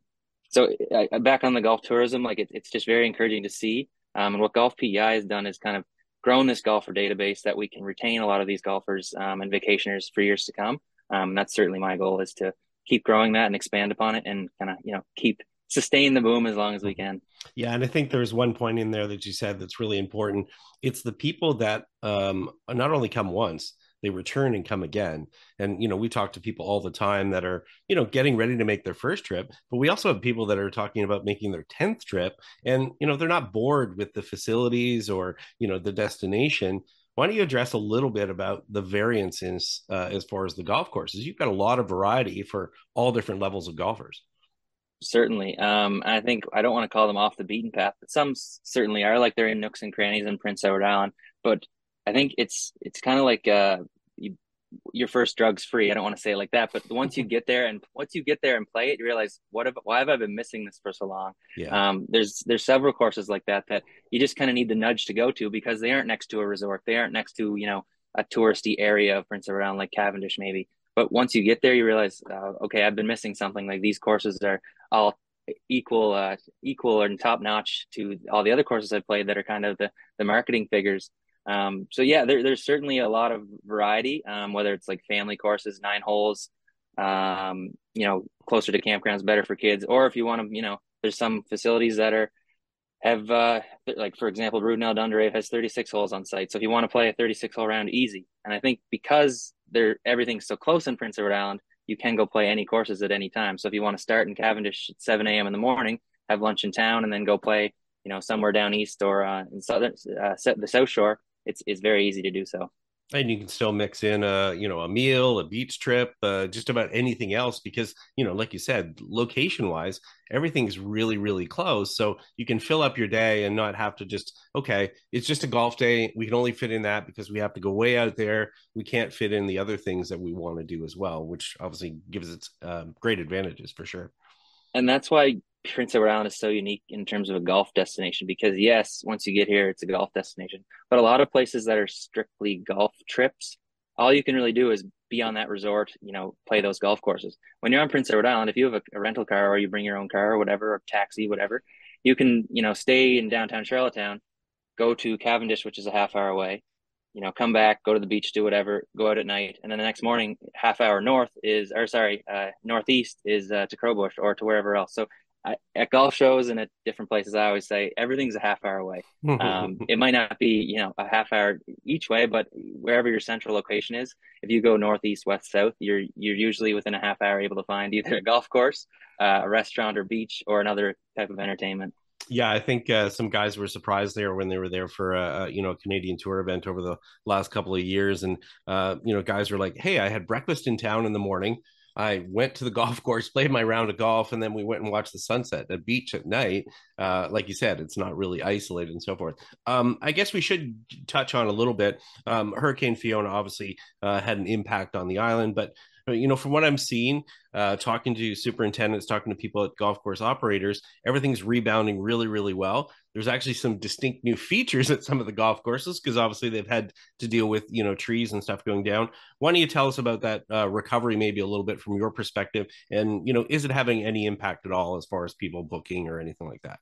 so uh, back on the golf tourism, like it, it's just very encouraging to see. Um, and what Golf PEI has done is kind of grown this golfer database that we can retain a lot of these golfers um, and vacationers for years to come. Um, that's certainly my goal is to keep growing that and expand upon it and kind of you know keep sustain the boom as long as we can. Yeah and i think there's one point in there that you said that's really important. It's the people that um, not only come once they return and come again. And you know we talk to people all the time that are you know getting ready to make their first trip but we also have people that are talking about making their 10th trip and you know they're not bored with the facilities or you know the destination why don't you address a little bit about the variances uh, as far as the golf courses? You've got a lot of variety for all different levels of golfers. Certainly. Um, I think I don't want to call them off the beaten path, but some certainly are like they're in nooks and crannies in Prince Edward Island. But I think it's it's kind of like uh, your first drug's free. I don't want to say it like that, but once you get there and once you get there and play it, you realize what have why have I been missing this for so long? Yeah. Um, there's there's several courses like that that you just kind of need the nudge to go to because they aren't next to a resort. They aren't next to you know a touristy area of Prince of around like Cavendish maybe. But once you get there, you realize, uh, okay, I've been missing something. Like these courses are all equal, uh, equal and top notch to all the other courses I've played that are kind of the the marketing figures. Um, so yeah, there, there's certainly a lot of variety, um, whether it's like family courses, nine holes, um, you know, closer to campgrounds, better for kids, or if you want to, you know, there's some facilities that are have uh, like for example, Brudenell Dundarave has 36 holes on site. So if you want to play a 36 hole round, easy. And I think because they're everything's so close in Prince Edward Island, you can go play any courses at any time. So if you want to start in Cavendish at 7 a.m. in the morning, have lunch in town, and then go play, you know, somewhere down east or uh, in southern uh, the South Shore, it's it's very easy to do so. And you can still mix in a you know a meal a beach trip uh, just about anything else because you know like you said location wise everything's really really close. So you can fill up your day and not have to just okay it's just a golf day. We can only fit in that because we have to go way out there. We can't fit in the other things that we want to do as well which obviously gives it um, great advantages for sure. And that's why Prince Edward Island is so unique in terms of a golf destination because yes, once you get here, it's a golf destination. But a lot of places that are strictly golf trips, all you can really do is be on that resort, you know, play those golf courses. When you're on Prince Edward Island, if you have a, a rental car or you bring your own car or whatever, or taxi, whatever, you can, you know, stay in downtown Charlottetown, go to Cavendish, which is a half hour away, you know, come back, go to the beach, do whatever, go out at night, and then the next morning, half hour north is, or sorry, uh, northeast is uh, to Crowbush or to wherever else. So I, at golf shows and at different places, I always say everything's a half hour away. Um, it might not be, you know, a half hour each way, but wherever your central location is, if you go northeast, west, south, you're you're usually within a half hour able to find either a golf course, uh, a restaurant or beach, or another type of entertainment yeah, I think uh, some guys were surprised there when they were there for a, you know Canadian tour event over the last couple of years, and uh, you know guys were like, "Hey, I had breakfast in town in the morning. I went to the golf course, played my round of golf, and then we went and watched the sunset the beach at night. Uh, like you said, it's not really isolated and so forth. Um, I guess we should touch on a little bit. Um, Hurricane Fiona obviously uh, had an impact on the island, but you know, from what I'm seeing, uh, talking to superintendents, talking to people at golf course operators, everything's rebounding really, really well. There's actually some distinct new features at some of the golf courses because obviously they've had to deal with you know trees and stuff going down. Why don't you tell us about that uh, recovery, maybe a little bit from your perspective, and you know, is it having any impact at all as far as people booking or anything like that?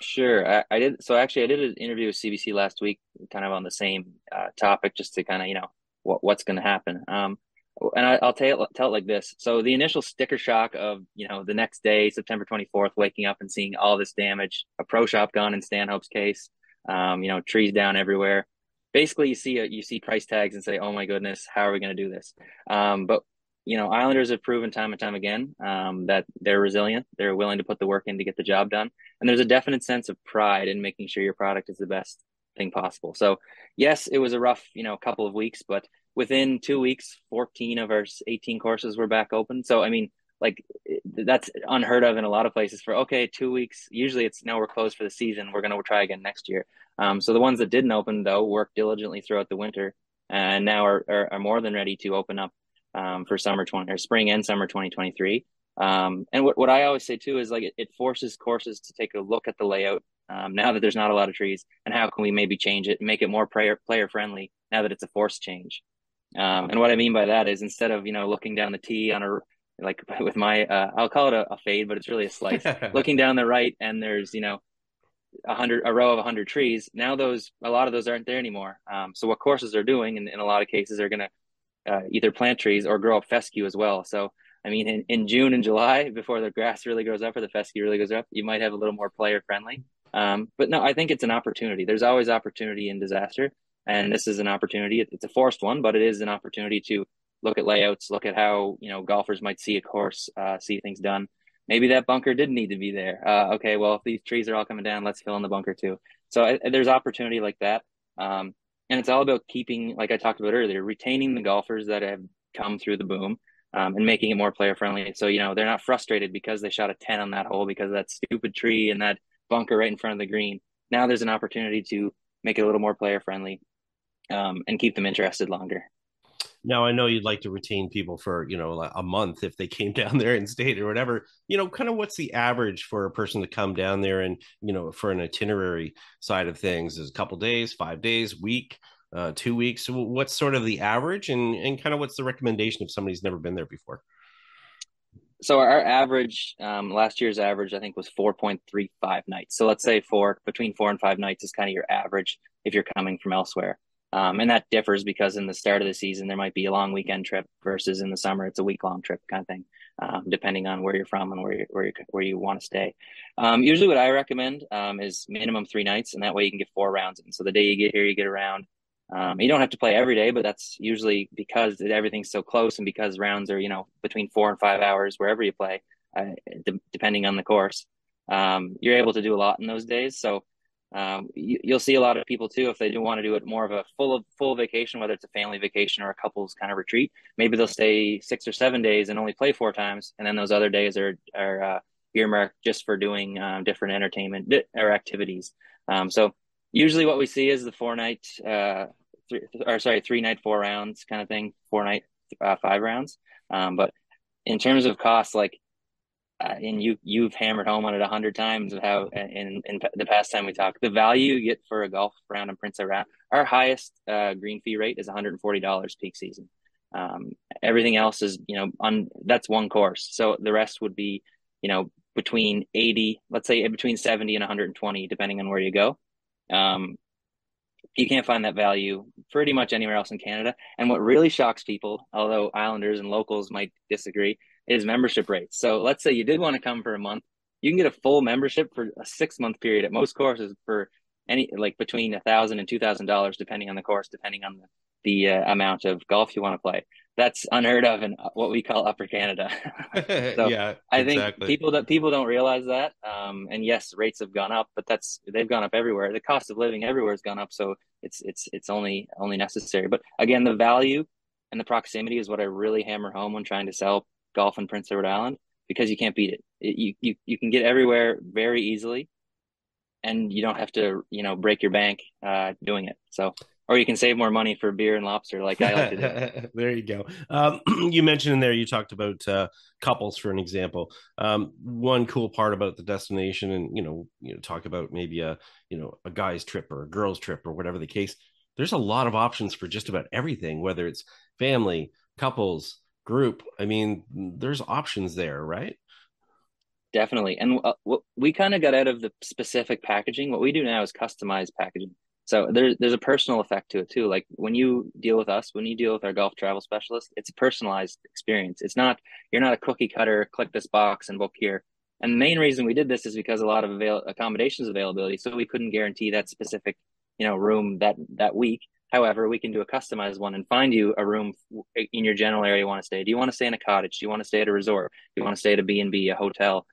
Sure, I, I did. So actually, I did an interview with CBC last week, kind of on the same uh, topic, just to kind of you know what, what's going to happen. Um, and I, will tell it, tell it like this. So the initial sticker shock of you know the next day, September 24th, waking up and seeing all this damage, a pro shop gone in Stanhope's case, um, you know trees down everywhere. Basically, you see a, you see price tags and say, "Oh my goodness, how are we going to do this?" Um, but you know, Islanders have proven time and time again um, that they're resilient. They're willing to put the work in to get the job done, and there's a definite sense of pride in making sure your product is the best thing possible. So, yes, it was a rough, you know, couple of weeks, but within two weeks, 14 of our 18 courses were back open. So, I mean, like that's unheard of in a lot of places for, okay, two weeks. Usually it's now we're closed for the season. We're going to try again next year. Um, so the ones that didn't open though worked diligently throughout the winter and now are, are, are more than ready to open up um, for summer 20 or spring and summer 2023. Um, and what, what I always say too is like it, it forces courses to take a look at the layout um, now that there's not a lot of trees and how can we maybe change it and make it more player player friendly now that it's a forced change um, and what I mean by that is instead of you know looking down the tee on a like with my uh, I'll call it a, a, fade, but it's really a slice. looking down the right and there's you know a hundred a row of a hundred trees. Now those a lot of those aren't there anymore. Um, so what courses are doing, in, in a lot of cases, are going to uh, either plant trees or grow up fescue as well. So I mean, in, in June and July, before the grass really grows up or the fescue really goes up, you might have a little more player friendly. Um, but no, I think it's an opportunity. There's always opportunity in disaster and this is an opportunity. It's a forced one, but it is an opportunity to look at layouts, look at how you know golfers might see a course, uh, see things done. Maybe that bunker didn't need to be there. Uh, okay, well if these trees are all coming down, let's fill in the bunker too. So I, there's opportunity like that, um, and it's all about keeping, like I talked about earlier, retaining the golfers that have come through the boom. Um, and making it more player friendly. So, you know, they're not frustrated because they shot a 10 on that hole because that stupid tree and that bunker right in front of the green. Now there's an opportunity to make it a little more player friendly um, and keep them interested longer. Now I know you'd like to retain people for you know a month if they came down there and stayed or whatever. You know, kind of what's the average for a person to come down there and you know for an itinerary side of things is a couple days, five days, week, uh, two weeks. What's sort of the average and and kind of what's the recommendation if somebody's never been there before? So our average um, last year's average I think was four point three five nights. So let's say four between four and five nights is kind of your average if you're coming from elsewhere. Um, and that differs because in the start of the season, there might be a long weekend trip versus in the summer, it's a week long trip kind of thing, um, depending on where you're from and where you, where you, where you want to stay. Um, usually what I recommend um, is minimum three nights and that way you can get four rounds And So the day you get here, you get around. Um, you don't have to play every day, but that's usually because everything's so close and because rounds are, you know, between four and five hours wherever you play, uh, depending on the course. Um, you're able to do a lot in those days. So um, you, will see a lot of people too if they do want to do it more of a full of full vacation, whether it's a family vacation or a couple's kind of retreat. Maybe they'll stay six or seven days and only play four times, and then those other days are are uh, earmarked just for doing um, different entertainment or activities. Um, so usually, what we see is the four night, uh, three, or sorry, three night, four rounds kind of thing, four night, uh, five rounds. Um, but in terms of cost, like and you you've hammered home on it a hundred times of how in in the past time we talked the value you get for a golf round in Prince Edward our highest uh, green fee rate is one hundred and forty dollars peak season. Um, everything else is you know on that's one course, so the rest would be you know between eighty, let's say between seventy and one hundred and twenty, depending on where you go. Um, You can't find that value pretty much anywhere else in Canada. And what really shocks people, although Islanders and locals might disagree, is membership rates. So let's say you did want to come for a month, you can get a full membership for a six month period at most courses for any like between a thousand and two thousand dollars, depending on the course, depending on the the uh, amount of golf you want to play. That's unheard of in what we call Upper Canada. so yeah, I think people that people don't realize that. Um, and yes, rates have gone up, but that's they've gone up everywhere. The cost of living everywhere has gone up, so it's it's it's only only necessary. But again, the value and the proximity is what I really hammer home when trying to sell golf in Prince Edward Island because you can't beat it. it you, you you can get everywhere very easily, and you don't have to you know break your bank uh, doing it. So or you can save more money for beer and lobster like i like to do there you go um, you mentioned in there you talked about uh, couples for an example um, one cool part about the destination and you know you know talk about maybe a you know a guy's trip or a girl's trip or whatever the case there's a lot of options for just about everything whether it's family couples group i mean there's options there right definitely and uh, we kind of got out of the specific packaging what we do now is customized packaging so there's there's a personal effect to it too. Like when you deal with us, when you deal with our golf travel specialist, it's a personalized experience. It's not you're not a cookie cutter. Click this box and book here. And the main reason we did this is because a lot of avail- accommodations availability, so we couldn't guarantee that specific you know room that that week. However, we can do a customized one and find you a room in your general area you want to stay. Do you want to stay in a cottage? Do you want to stay at a resort? Do you want to stay at a B and B, a hotel?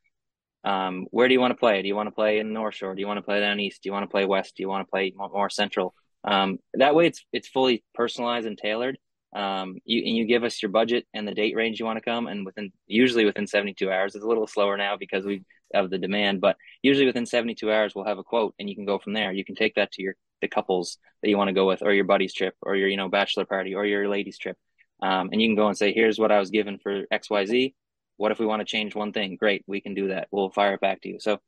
Um, where do you want to play? Do you want to play in North Shore? Do you want to play down east? Do you want to play west? Do you want to play more, more central? Um, that way, it's it's fully personalized and tailored. Um, you and you give us your budget and the date range you want to come, and within usually within 72 hours. It's a little slower now because we have the demand, but usually within 72 hours we'll have a quote, and you can go from there. You can take that to your the couples that you want to go with, or your buddy's trip, or your you know bachelor party, or your ladies trip, um, and you can go and say, "Here's what I was given for X Y Z what if we want to change one thing? Great, we can do that. We'll fire it back to you. So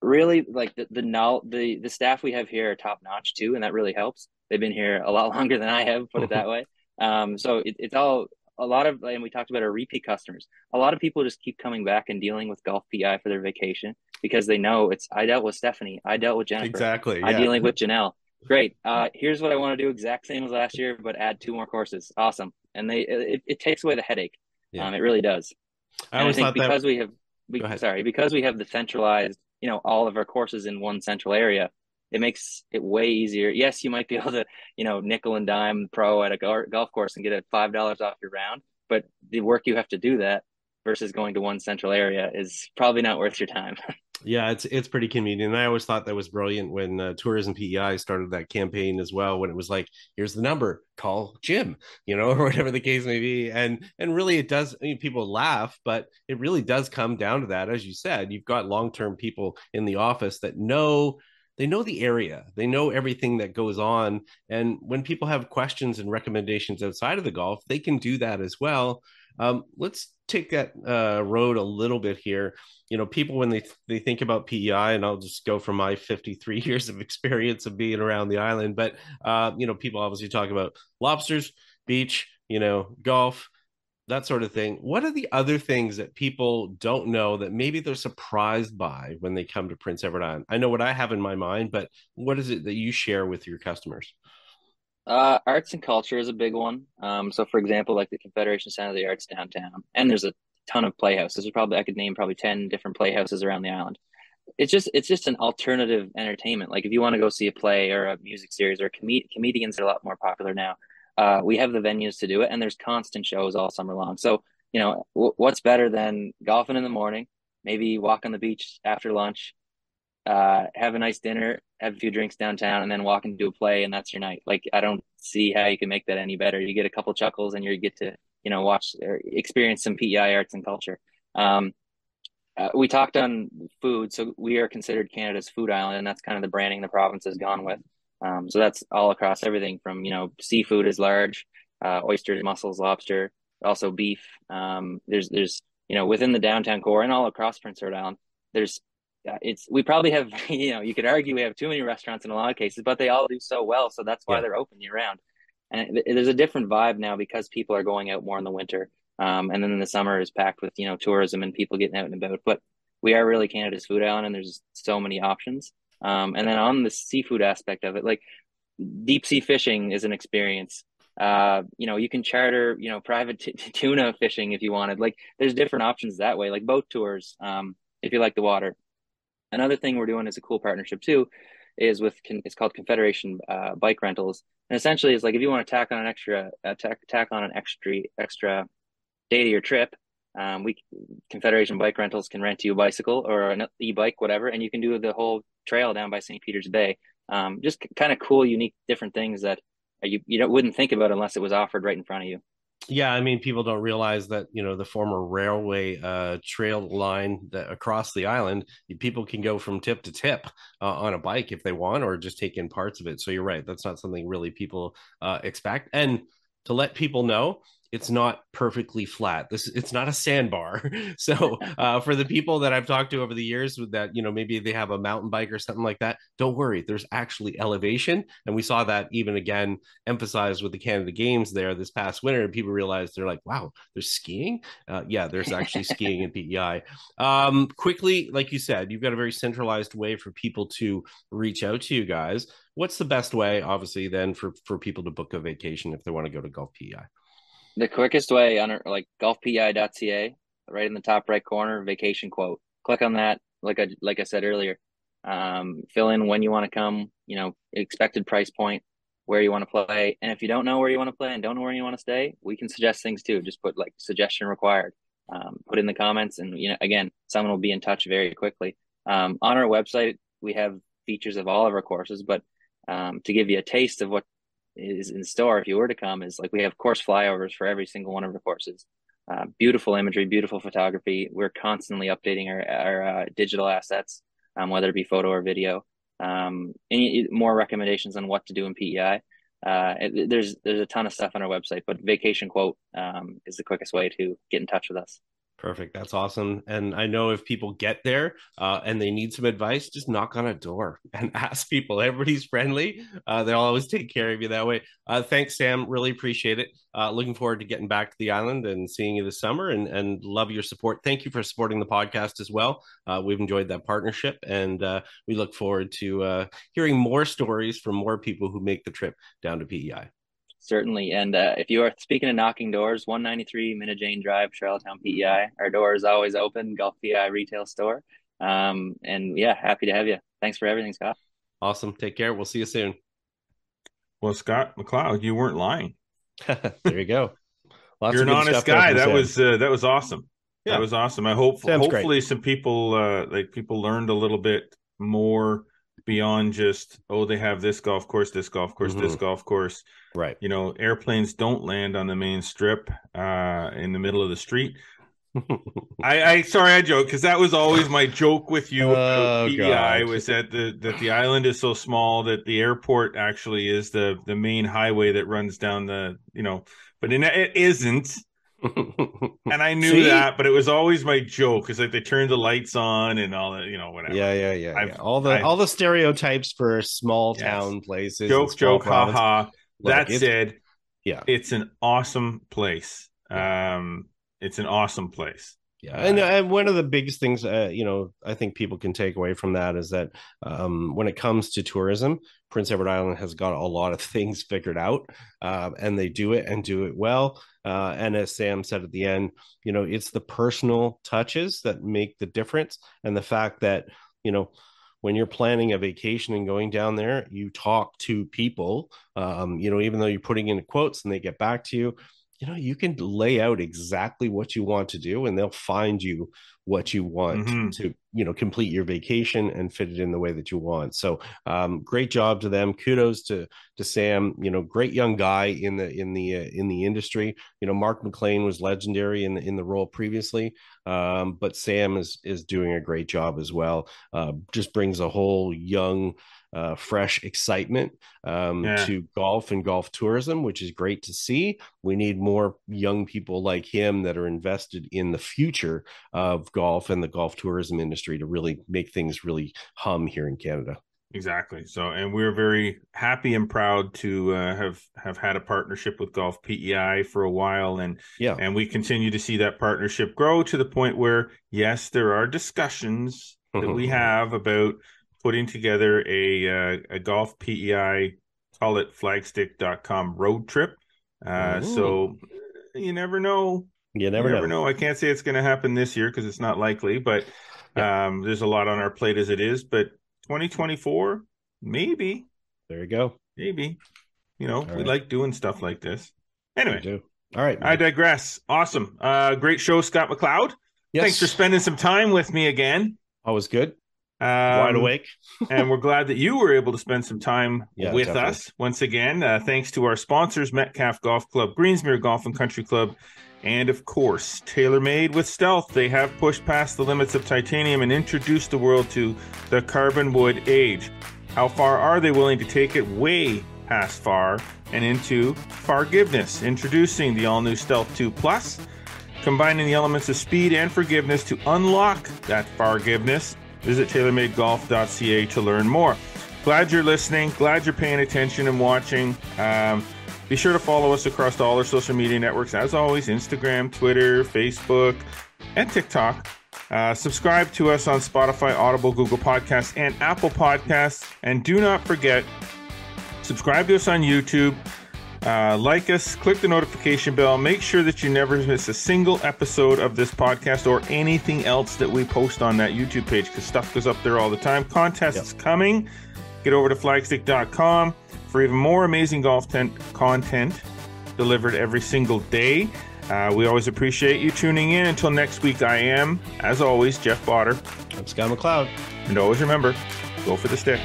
really like the the now the the staff we have here are top notch too, and that really helps. They've been here a lot longer than I have, put it that way. Um, so it, it's all a lot of, and we talked about our repeat customers. A lot of people just keep coming back and dealing with golf PEI for their vacation because they know it's. I dealt with Stephanie. I dealt with Jennifer. Exactly. Yeah. I dealing with Janelle. Great. Uh, here's what I want to do. Exact same as last year, but add two more courses. Awesome. And they it, it takes away the headache. Yeah. Um, it really does. I always I think because that... we have we sorry because we have the centralized you know all of our courses in one central area it makes it way easier yes you might be able to you know nickel and dime pro at a golf course and get a five dollars off your round but the work you have to do that versus going to one central area is probably not worth your time Yeah, it's it's pretty convenient. And I always thought that was brilliant when uh, Tourism PEI started that campaign as well. When it was like, "Here's the number, call Jim," you know, or whatever the case may be. And and really, it does. I mean, people laugh, but it really does come down to that. As you said, you've got long term people in the office that know they know the area they know everything that goes on and when people have questions and recommendations outside of the golf they can do that as well um, let's take that uh, road a little bit here. You know, people when they they think about PEI, and I'll just go from my 53 years of experience of being around the island, but uh, you know, people obviously talk about lobsters, beach, you know, golf, that sort of thing. What are the other things that people don't know that maybe they're surprised by when they come to Prince Edward Island? I know what I have in my mind, but what is it that you share with your customers? Uh, arts and culture is a big one. Um, so for example, like the Confederation Center of the Arts downtown, and there's a ton of playhouses. There's probably I could name probably ten different playhouses around the island. It's just it's just an alternative entertainment. Like if you want to go see a play or a music series or com- comedians are a lot more popular now. Uh, we have the venues to do it, and there's constant shows all summer long. So you know w- what's better than golfing in the morning, maybe walk on the beach after lunch, uh, have a nice dinner, have a few drinks downtown, and then walk into a play, and that's your night. Like I don't see how you can make that any better. You get a couple chuckles, and you get to you know watch or experience some PEI arts and culture. Um, uh, we talked on food, so we are considered Canada's food island, and that's kind of the branding the province has gone with. Um, so that's all across everything from you know seafood is large, uh, oysters, mussels, lobster, also beef. Um, there's there's you know within the downtown core and all across Prince Edward Island, there's it's we probably have you know you could argue we have too many restaurants in a lot of cases but they all do so well so that's why yeah. they're open year round and it, there's a different vibe now because people are going out more in the winter um, and then in the summer is packed with you know tourism and people getting out and about but we are really canada's food island and there's so many options um, and then on the seafood aspect of it like deep sea fishing is an experience. Uh, you know, you can charter, you know, private t- tuna fishing if you wanted. Like, there's different options that way, like boat tours, um, if you like the water. Another thing we're doing is a cool partnership too, is with it's called Confederation uh, Bike Rentals, and essentially it's like if you want to tack on an extra uh, tack tack on an extra extra day to your trip, um, we Confederation Bike Rentals can rent you a bicycle or an e-bike, whatever, and you can do the whole trail down by St. Peter's Bay. Um, just kind of cool, unique, different things that you you wouldn't think about unless it was offered right in front of you. Yeah, I mean, people don't realize that you know the former railway uh, trail line that across the island, people can go from tip to tip uh, on a bike if they want, or just take in parts of it. So you're right; that's not something really people uh, expect. And to let people know, it's not perfectly flat. This it's not a sandbar. So uh, for the people that I've talked to over the years that you know maybe they have a mountain bike or something like that, don't worry. There's actually elevation, and we saw that even again emphasized with the Canada Games there this past winter. And people realized they're like, wow, there's skiing. Uh, yeah, there's actually skiing in PEI. Um, quickly, like you said, you've got a very centralized way for people to reach out to you guys. What's the best way, obviously, then for for people to book a vacation if they want to go to Golf PEI? The quickest way on like golfpei.ca, right in the top right corner, vacation quote. Click on that. Like I like I said earlier, um, fill in when you want to come. You know, expected price point, where you want to play, and if you don't know where you want to play and don't know where you want to stay, we can suggest things too. Just put like suggestion required. Um, put in the comments, and you know, again, someone will be in touch very quickly. Um, on our website, we have features of all of our courses, but um, to give you a taste of what is in store if you were to come is like we have course flyovers for every single one of the courses. Uh, beautiful imagery, beautiful photography. We're constantly updating our, our uh, digital assets, um, whether it be photo or video. Um, any more recommendations on what to do in PEI. Uh, there's there's a ton of stuff on our website, but vacation quote um, is the quickest way to get in touch with us. Perfect. That's awesome. And I know if people get there uh, and they need some advice, just knock on a door and ask people. Everybody's friendly. Uh, they'll always take care of you that way. Uh, thanks, Sam. Really appreciate it. Uh, looking forward to getting back to the island and seeing you this summer and, and love your support. Thank you for supporting the podcast as well. Uh, we've enjoyed that partnership and uh, we look forward to hearing more stories from more people who make the trip down to PEI certainly. And uh, if you are speaking of knocking doors, 193 Minna Jane Drive, Charlottetown, PEI. Our door is always open, Golf PEI retail store. Um, and yeah, happy to have you. Thanks for everything, Scott. Awesome. Take care. We'll see you soon. Well, Scott McLeod, you weren't lying. there you go. Lots You're an honest guy. That was uh, that was awesome. Yeah. That was awesome. I hope Sam's hopefully great. some people uh, like people learned a little bit more beyond just oh they have this golf course this golf course mm-hmm. this golf course. Right. You know airplanes don't land on the main strip uh in the middle of the street. I, I sorry I joke because that was always my joke with you oh, PEI was that the that the island is so small that the airport actually is the the main highway that runs down the you know but in, it isn't and I knew See? that, but it was always my joke because like they turned the lights on and all that, you know, whatever. Yeah, yeah, yeah. yeah. All the I've, all the stereotypes for small yes. town places. Joke, joke, ha ha. That said, yeah, it's an awesome place. Um, it's an awesome place. Yeah, and, and one of the biggest things, uh, you know, I think people can take away from that is that um, when it comes to tourism, Prince Edward Island has got a lot of things figured out, uh, and they do it and do it well. Uh, and as Sam said at the end, you know, it's the personal touches that make the difference, and the fact that you know when you're planning a vacation and going down there, you talk to people. Um, you know, even though you're putting in quotes and they get back to you, you know you can lay out exactly what you want to do and they'll find you what you want mm-hmm. to you know complete your vacation and fit it in the way that you want. So um, great job to them. Kudos to to sam you know great young guy in the in the uh, in the industry. You know mark mclean was legendary in the in the role previously um, but sam is is doing a great job as well. Uh, just brings a whole young uh, fresh excitement um, yeah. to golf and golf tourism, which is great to see. We need more young people like him that are invested in the future of golf and the golf tourism industry to really make things really hum here in Canada. Exactly. So, and we're very happy and proud to uh, have have had a partnership with Golf PEI for a while, and yeah, and we continue to see that partnership grow to the point where yes, there are discussions that we have about putting together a uh, a golf PEI call it flagstick.com road trip. Uh, so you never know. You never, you never know. know. I can't say it's going to happen this year because it's not likely, but um, there's a lot on our plate as it is. But 2024, maybe, There you go. maybe. You know, All we right. like doing stuff like this. Anyway. All right. I digress. Awesome. Uh, great show, Scott McLeod. yes. Thanks for spending some time with me again. Always good. Um, Wide awake. and we're glad that you were able to spend some time Yeah, with definitely. us once again. Uh, thanks to our sponsors, Metcalf Golf Club, Greensmere Golf and Country Club, and of course, TaylorMade with Stealth. They have pushed past the limits of titanium and introduced the world to the carbon wood age. How far are they willing to take it? Way past far and into forgiveness. Introducing the all new Stealth 2 Plus combining the elements of speed and forgiveness to unlock that forgiveness. Visit TaylorMadeGolf.ca to learn more. Glad you're listening. Glad you're paying attention and watching. Um, be sure to follow us across all our social media networks. As always, Instagram, Twitter, Facebook, and TikTok. Uh, subscribe to us on Spotify, Audible, Google Podcasts, and Apple Podcasts. And do not forget, subscribe to us on YouTube. Uh, like us, click the notification bell. Make sure that you never miss a single episode of this podcast or anything else that we post on that YouTube page because stuff goes up there all the time. Contests coming. Get over to flagstick.com for even more amazing golf tent content delivered every single day. Uh, we always appreciate you tuning in. Until next week, I am, as always, Jeff Botter. I'm Scott McLeod. And always remember go for the stick.